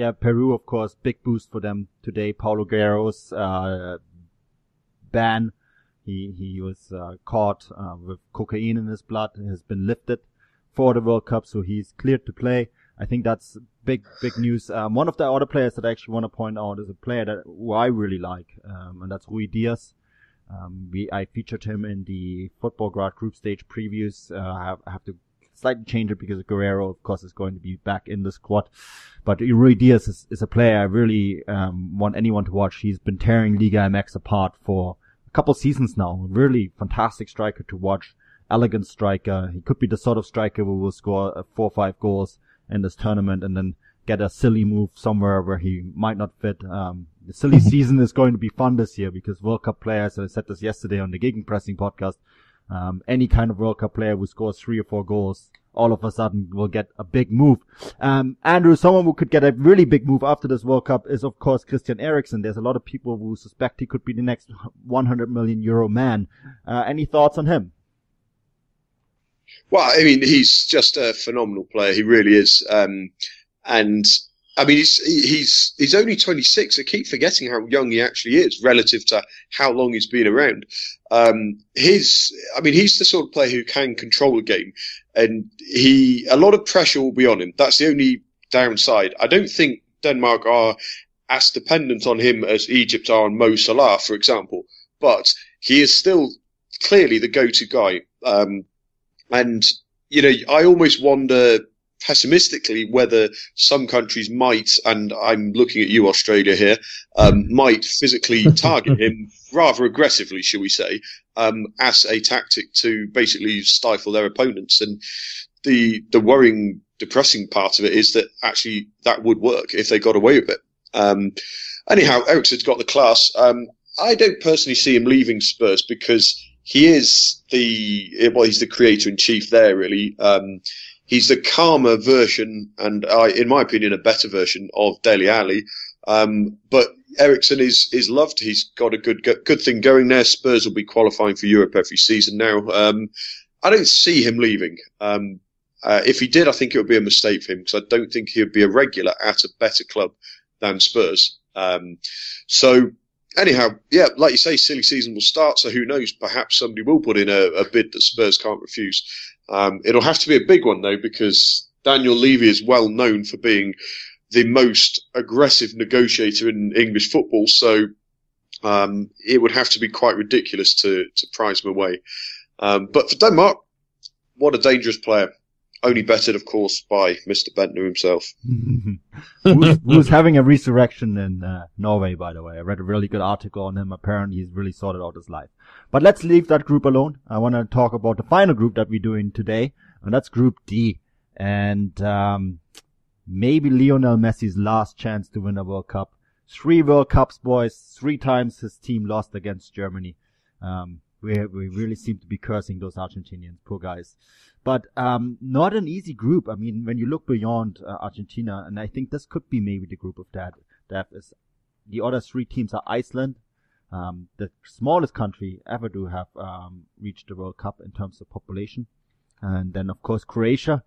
yeah, Peru, of course, big boost for them today. Paolo Guerrero's uh, ban. He he was uh, caught uh, with cocaine in his blood. has been lifted for the World Cup, so he's cleared to play. I think that's big big news. Um, one of the other players that I actually want to point out is a player that who I really like, um, and that's Ruidíaz. Um, we I featured him in the Futbolgrad group stage previews. Uh, I, have, I have to slightly change it because Guerrero, of course, is going to be back in the squad. But Ruidíaz is, is a player I really um, want anyone to watch. He's been tearing Liga MX apart for a couple seasons now. Really fantastic striker to watch. Elegant striker. He could be the sort of striker who will score uh, four or five goals in this tournament and then get a silly move somewhere where he might not fit. Um, the silly (laughs) season is going to be fun this year because World Cup players, I said this yesterday on the Gegenpressing podcast, um, any kind of World Cup player who scores three or four goals all of a sudden will get a big move. Um, Andrew, someone who could get a really big move after this World Cup is of course Christian Eriksen. There's a lot of people who suspect he could be the next 100 million euro man. Uh, any thoughts on him? Well, I mean, he's just a phenomenal player. He really is. Um, and I mean, he's he's he's only 26. I keep forgetting how young he actually is relative to how long he's been around. Um, his, I mean, he's the sort of player who can control the game, and he a lot of pressure will be on him. That's the only downside. I don't think Denmark are as dependent on him as Egypt are on Mo Salah, for example. But he is still clearly the go-to guy. Um, and you know, I almost wonder pessimistically whether some countries might, and I'm looking at you, Australia here, um, (laughs) might physically target him rather aggressively, shall we say, um, as a tactic to basically stifle their opponents. And the the worrying, depressing part of it is that actually that would work if they got away with it. Um, anyhow, Eriksen's got the class. Um, I don't personally see him leaving Spurs because he is the well, he's the creator in chief there. Really, um, he's the calmer version, and uh, in my opinion, a better version of Dele Alli. Um, but Eriksen is is loved. He's got a good good thing going there. Spurs will be qualifying for Europe every season now. Um, I don't see him leaving. Um, uh, if he did, I think it would be a mistake for him because I don't think he would be a regular at a better club than Spurs. Um, so anyhow, yeah, like you say, silly season will start. So who knows? Perhaps somebody will put in a, a bid that Spurs can't refuse. Um, it'll have to be a big one though, because Daniel Levy is well known for being the most aggressive negotiator in English football. So um, it would have to be quite ridiculous to to prize him away. Um, but for Denmark, what a dangerous player only bettered, of course, by Mr. Bendtner himself. (laughs) who's, who's, having a resurrection in uh, Norway, by the way. I read a really good article on him. Apparently, he's really sorted out his life. But let's leave that group alone. I want to talk about the final group that we're doing today, and that's Group D. And um, maybe Lionel Messi's last chance to win a World Cup. Three World Cups, boys. Three times his team lost against Germany. Um, we we really seem to be cursing those Argentinians, poor guys but um, not an easy group. I mean, when you look beyond uh, Argentina, and I think this could be maybe the group of that. That is, the other three teams are Iceland, um, the smallest country ever to have um, reached the World Cup in terms of population, and then of course Croatia,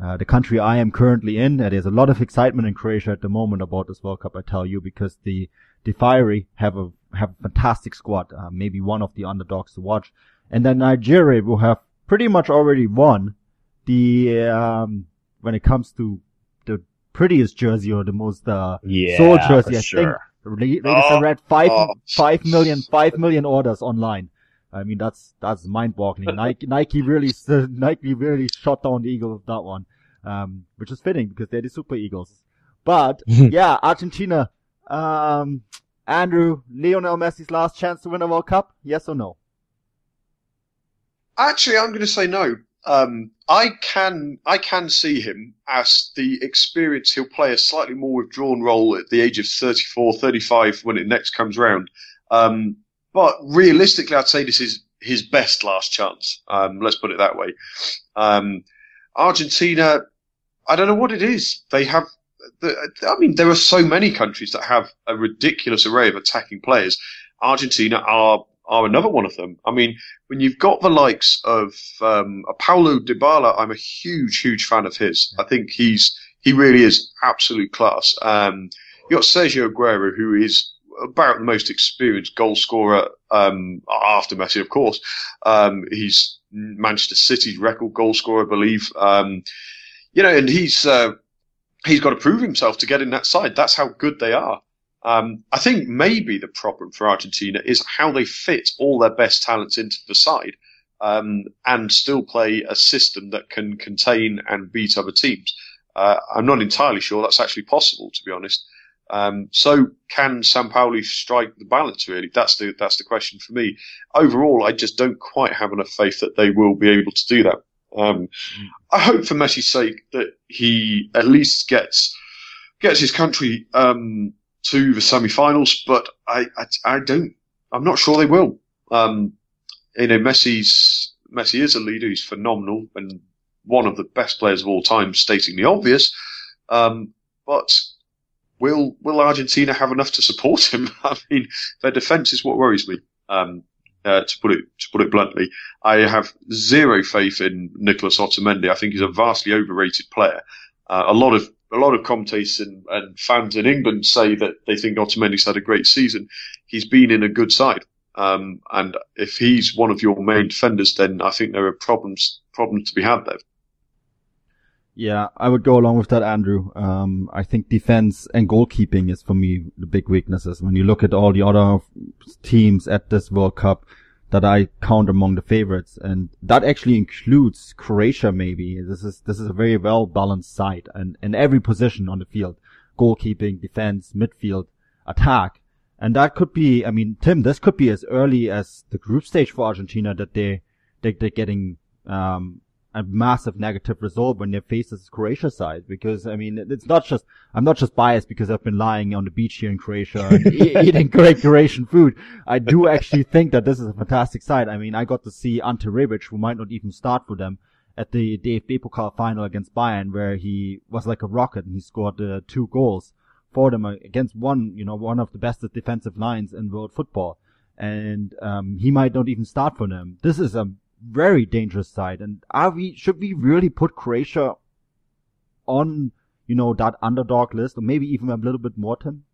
uh, the country I am currently in. There's a lot of excitement in Croatia at the moment about this World Cup. I tell you because the the Fiery have a have a fantastic squad, uh, maybe one of the underdogs to watch, and then Nigeria will have pretty much already won the um, when it comes to the prettiest jersey or the most uh, yeah, sold jersey. I sure. think latest oh, I read five oh. five million five million orders online. I mean that's that's mind boggling. (laughs) Nike Nike really (laughs) Nike really shot down the Eagles with that one, um, which is fitting because they're the Super Eagles. But (laughs) yeah, Argentina. Um, Andrew, Lionel Messi's last chance to win a World Cup? Yes or no? Actually, I'm going to say no. Um, I can I can see him as the experience. He'll play a slightly more withdrawn role at the age of 34, 35 when it next comes round. Um, but realistically, I'd say this is his best last chance. Um, let's put it that way. Um, Argentina, I don't know what it is. They have. The, I mean, there are so many countries that have a ridiculous array of attacking players. Argentina are are another one of them. I mean, when you've got the likes of um, Paulo Dybala, I'm a huge, huge fan of his. I think he's he really is absolute class. Um, you got Sergio Aguero, who is about the most experienced goal scorer um, after Messi, of course. Um, he's Manchester City's record goal scorer, I believe. Um, you know, and he's uh, he's got to prove himself to get in that side. That's how good they are. Um, I think maybe the problem for Argentina is how they fit all their best talents into the side um, and still play a system that can contain and beat other teams. Uh, I'm not entirely sure that's actually possible, to be honest. Um, so can Sampaoli strike the balance? Really, that's the that's the question for me. Overall, I just don't quite have enough faith that they will be able to do that. Um, I hope for Messi's sake that he at least gets gets his country um, to the semi-finals, but I, I, I don't, I'm not sure they will. Um, you know, Messi's, Messi is a leader. He's phenomenal and one of the best players of all time, stating the obvious. Um, but will, will Argentina have enough to support him? (laughs) I mean, their defense is what worries me. Um, uh, to put it to put it bluntly, I have zero faith in Nicolas Otamendi. I think he's a vastly overrated player. Uh, a lot of a lot of commentators and, and, fans in England say that they think Otamendi's had a great season. He's been in a good side. Um, and if he's one of your main defenders, then I think there are problems problems to be had there. Yeah, I would go along with that, Andrew. Um, I think defense and goalkeeping is for me the big weaknesses. When you look at all the other teams at this World Cup, that I count among the favorites, and that actually includes Croatia. Maybe this is this is a very well balanced side, and in every position on the field, goalkeeping, defense, midfield, attack, and that could be. I mean, Tim, this could be as early as the group stage for Argentina that they, they they're getting um, a massive negative result when they face this Croatia side because I mean it's not just I'm not just biased because I've been lying on the beach here in Croatia and (laughs) eating great Croatian food. I do actually (laughs) think that this is a fantastic side. I mean I got to see Ante Rebic who might not even start for them at the DFB Pokal final against Bayern where he was like a rocket and he scored uh, two goals for them against one you know one of the best defensive lines in world football and um, he might not even start for them. This is a very dangerous side. And are we, should we really put Croatia on, you know, that underdog list or maybe even a little bit more, Tim?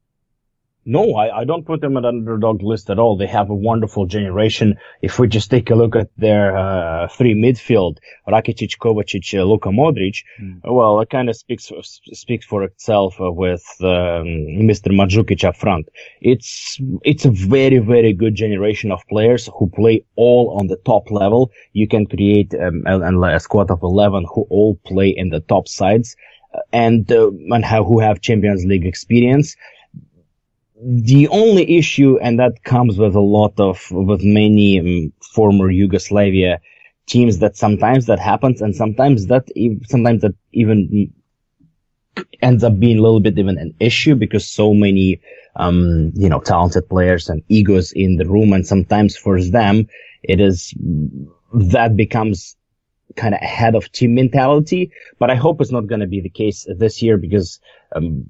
No, I, I don't put them at underdog list at all. They have a wonderful generation. If we just take a look at their uh, three midfield, Rakitic, Kovacic, uh, Luka Modric, mm. well, it kind of speaks for, speaks for itself uh, with um, Mr. Mandzukic up front. It's it's a very very good generation of players who play all on the top level. You can create um, a, a squad of eleven who all play in the top sides uh, and uh, and have, who have Champions League experience the only issue, and that comes with a lot of, with many um, former Yugoslavia teams that sometimes that happens and sometimes that, sometimes that even ends up being a little bit even an issue because so many, um, you know, talented players and egos in the room. And sometimes for them, it is, that becomes kind of ahead of team mentality. But I hope it's not going to be the case this year because, um,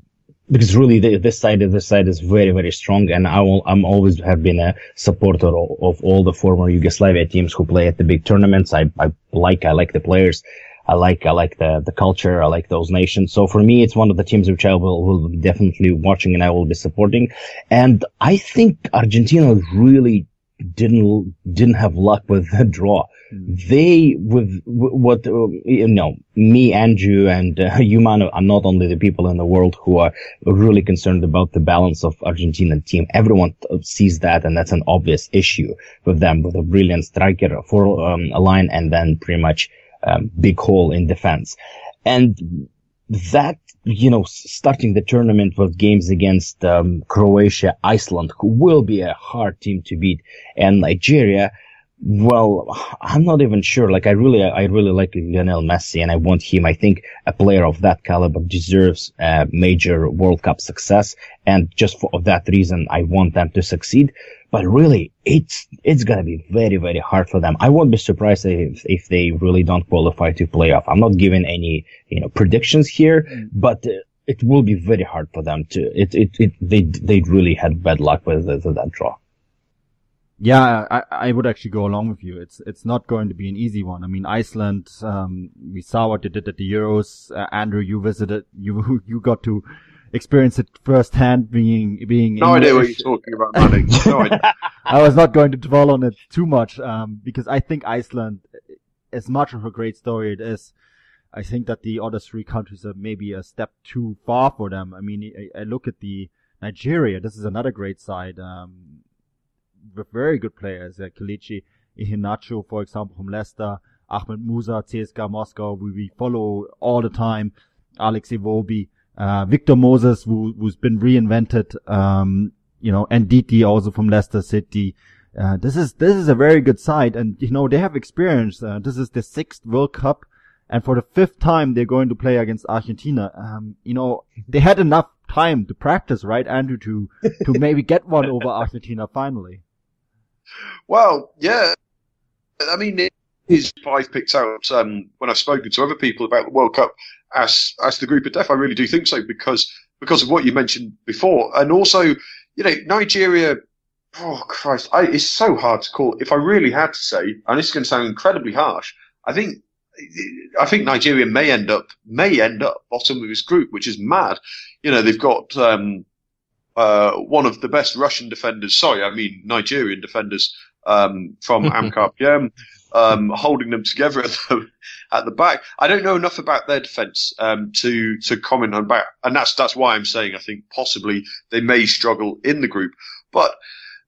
because really the, this side of this side is very very strong and I will, I'm always have been a supporter of, of, all the former Yugoslavia teams who play at the big tournaments. I, I like I like the players. I like I like the the culture. I like those nations. So for me, it's one of the teams which I will will be definitely watching and I will be supporting. And I think Argentina really didn't didn't have luck with the draw. Mm. They with what uh, you know me, Andrew, and uh, (laughs) Yuman are not only the people in the world who are really concerned about the balance of Argentina team. Everyone sees that, and that's an obvious issue with them with a brilliant striker for um, a line and then pretty much um, big hole in defense. And that, you know, starting the tournament with games against um, Croatia, Iceland, who will be a hard team to beat, and Nigeria, well, I'm not even sure. Like, I really, I really like Lionel Messi, and I want him. I think a player of that caliber deserves a major World Cup success, and just for that reason, I want them to succeed. But really, it's it's gonna be very, very hard for them. I won't be surprised if if they really don't qualify to playoff. I'm not giving any, you know, predictions here, mm. but. Uh, it will be very hard for them to. It it, it they they really had bad luck with, with that draw. Yeah, I, I would actually go along with you. It's it's not going to be an easy one. I mean, Iceland. Um, we saw what they did at the Euros. Uh, Andrew, you visited. You (laughs) you got to experience it firsthand. Being being no English. idea what you're talking about, Manning. No (laughs) idea. I was not going to dwell on it too much um, because I think Iceland, as much of a great story it is, I think that the other three countries are maybe a step too far for them. I mean, I, I look at the Nigeria. This is another great side. Um, with very good players, like Kelechi Iheanacho, for example, from Leicester, Ahmed Musa, CSKA Moscow, we, we follow all the time, Alex Iwobi, uh, Victor Moses, who, who's been reinvented, um, you know, and Ndidi also from Leicester City. Uh, this is, this is a very good side and, you know, they have experience. Uh, this is the sixth World Cup and for the fifth time they're going to play against Argentina. Um, you know, they had enough time to practice, right, Andrew, to, to (laughs) maybe get one over Argentina finally. Well, yeah. I mean, his five picked out um, when I've spoken to other people about the World Cup as as the group of death. I really do think so because because of what you mentioned before, and also you know Nigeria. Oh Christ, I, it's so hard to call. If I really had to say, and this is going to sound incredibly harsh, I think I think Nigeria may end up may end up bottom of his group, which is mad. You know they've got um, uh, one of the best Russian defenders, sorry, I mean Nigerian defenders um, from (laughs) Amkar Perm, um, holding them together at the, at the back. I don't know enough about their defence um, to to comment on back, and that's that's why I'm saying I think possibly they may struggle in the group. But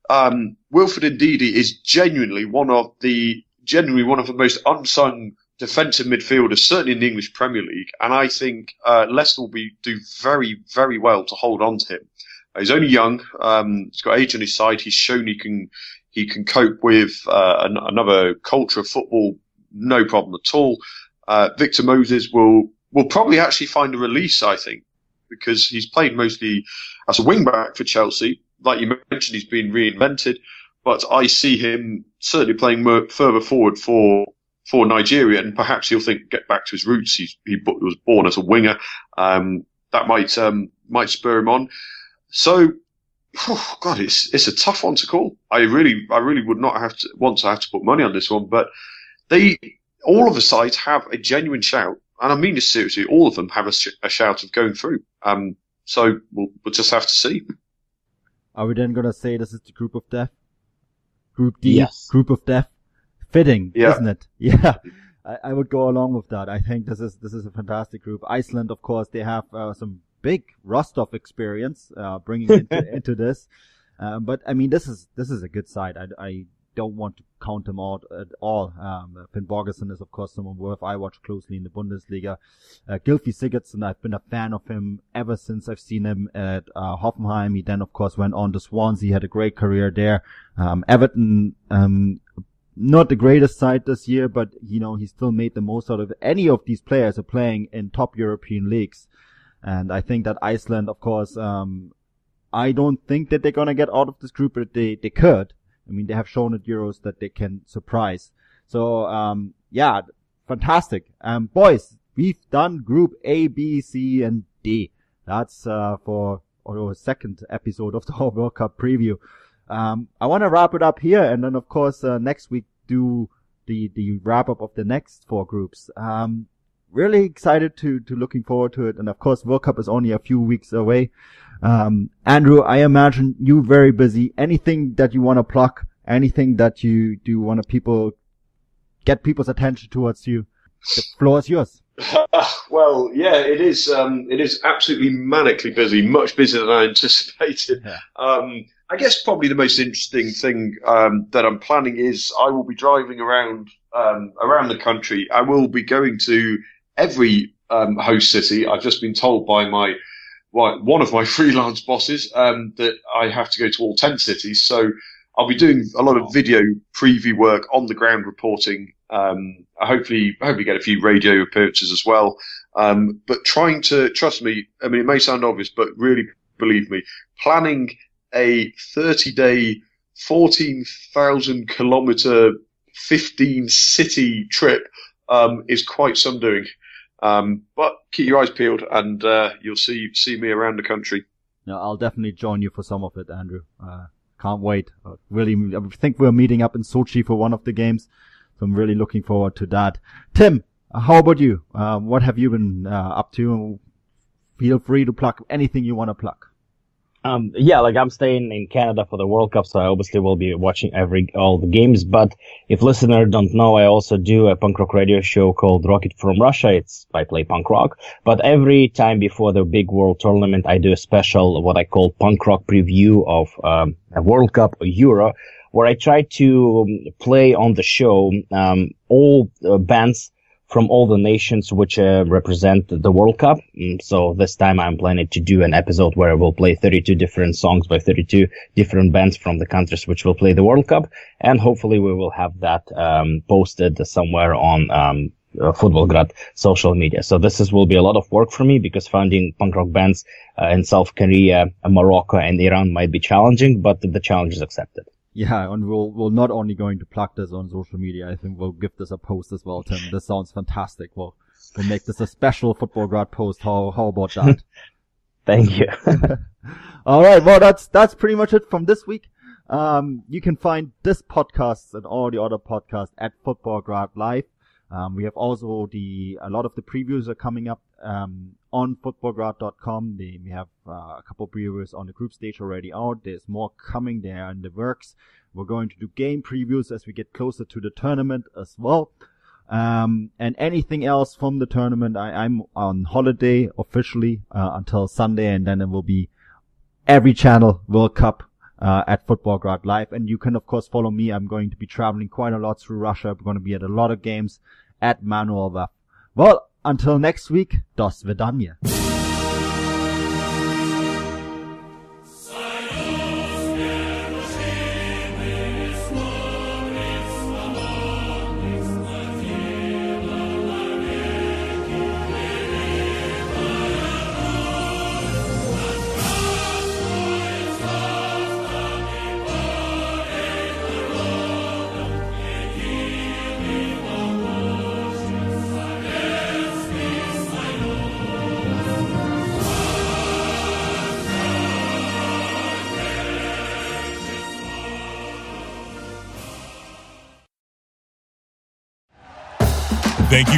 um, Wilfred Ndidi is genuinely one of the genuinely one of the most unsung defensive midfielders, certainly in the English Premier League. And I think uh, Leicester will be do very very well to hold on to him. He's only young. Um, he's got age on his side. He's shown he can he can cope with uh, an, another culture of football, no problem at all. Uh, Victor Moses will will probably actually find a release, I think, because he's played mostly as a wing back for Chelsea. Like you mentioned, he's been reinvented, but I see him certainly playing more, further forward for for Nigeria, and perhaps he'll think get back to his roots. He's, he was born as a winger. Um, that might um, might spur him on. So, Oh god, it's it's a tough one to call. I really, I really would not have to want to have to put money on this one, but they all of the sides have a genuine shout, and I mean this seriously. All of them have a, sh- a shout of going through. Um, so we'll, we'll just have to see. Are we then gonna say this is the group of death? Group D, Yes. group of death. Fitting, Yeah. isn't it? (laughs) Yeah. I, I would go along with that. I think this is this is a fantastic group. Iceland, of course, they have uh, some big Rostov experience uh, bringing into, (laughs) into this. Um, but I mean, this is this is a good side. I, I don't want to count them out at all. Um, Finnbogason is, of course, someone worth I watch closely in the Bundesliga. Uh, Gylfi Sigurdsson, I've been a fan of him ever since I've seen him at uh, Hoffenheim. He then, of course, went on to Swansea, he had a great career there. Um, Everton, um, not the greatest side this year, but you know he still made the most out of it. Any of these players are playing in top European leagues, and I think that Iceland, of course, um, I don't think that they're gonna get out of this group, but they they could. I mean, they have shown at Euros that they can surprise. So um, yeah, fantastic. Um, boys, we've done Group A, B, C, and D. That's uh, for our second episode of the (laughs) World Cup preview. Um, I want to wrap it up here, and then of course uh, next week do the the wrap up of the next four groups. Um, really excited to to looking forward to it, and of course World Cup is only a few weeks away. Um, Andrew, I imagine you very busy. Anything that you want to plug? Anything that you do want to people get people's attention towards you? The floor is yours. (laughs) well, yeah, it is. Um, it is absolutely manically busy, much busier than I anticipated. Yeah. Um, I guess probably the most interesting thing um, that I'm planning is I will be driving around um, around the country. I will be going to every um, host city. I've just been told by my one one of my (laughs) freelance bosses um, that I have to go to all ten cities. So I'll be doing a lot of video preview work on the ground reporting. Um, I hopefully hopefully get a few radio appearances as well. Um, but trying to trust me, I mean it may sound obvious, but really believe me, planning a 30 day, 14,000 kilometer, 15 city trip um, is quite some doing. Um, but keep your eyes peeled and uh, you'll see see me around the country. No, I'll definitely join you for some of it, Andrew. Uh, can't wait. Uh, really, I think we're meeting up in Sochi for one of the games, so I'm really looking forward to that. Tim, how about you? Uh, what have you been uh, up to? Feel free to plug anything you want to plug. Um, yeah, like I'm staying in Canada for the World Cup, so I obviously will be watching every all the games. But if listeners don't know, I also do a punk rock radio show called Rocket from Russia. It's I play punk rock, but every time before the big World Tournament, I do a special what I call punk rock preview of um, a World Cup or Euro, where I try to um, play on the show um, all uh, bands from all the nations which uh, represent the World Cup. Mm, So this time I'm planning to do an episode where I will play 32 different songs by 32 different bands from the countries which will play the World Cup. And hopefully we will have that um, posted somewhere on um, uh, Futbolgrad social media. So this is, will be a lot of work for me because finding punk rock bands uh, in South Korea, Morocco and Iran might be challenging, but the challenge is accepted. Yeah, and we'll we're not only going to plug this on social media. I think we'll give this a post as well, Tim. This sounds fantastic. We'll we'll make this a special Futbolgrad post. How how about that? (laughs) Thank you. (laughs) All right. Well, that's that's pretty much it from this week. Um, you can find this podcast and all the other podcasts at Futbolgrad Live. Um, we have also the a lot of the previews are coming up um, on futbolgrad.com. We have uh, a couple previews on the group stage already out. There's more coming there in the works. We're going to do game previews as we get closer to the tournament as well. Um, and anything else from the tournament, I, I'm on holiday officially uh, until Sunday, and then it will be every channel World Cup uh, at Futbolgrad Live. And you can, of course, follow me. I'm going to be traveling quite a lot through Russia. I'm going to be at a lot of games at Manuel Well, until next week, dos vidania.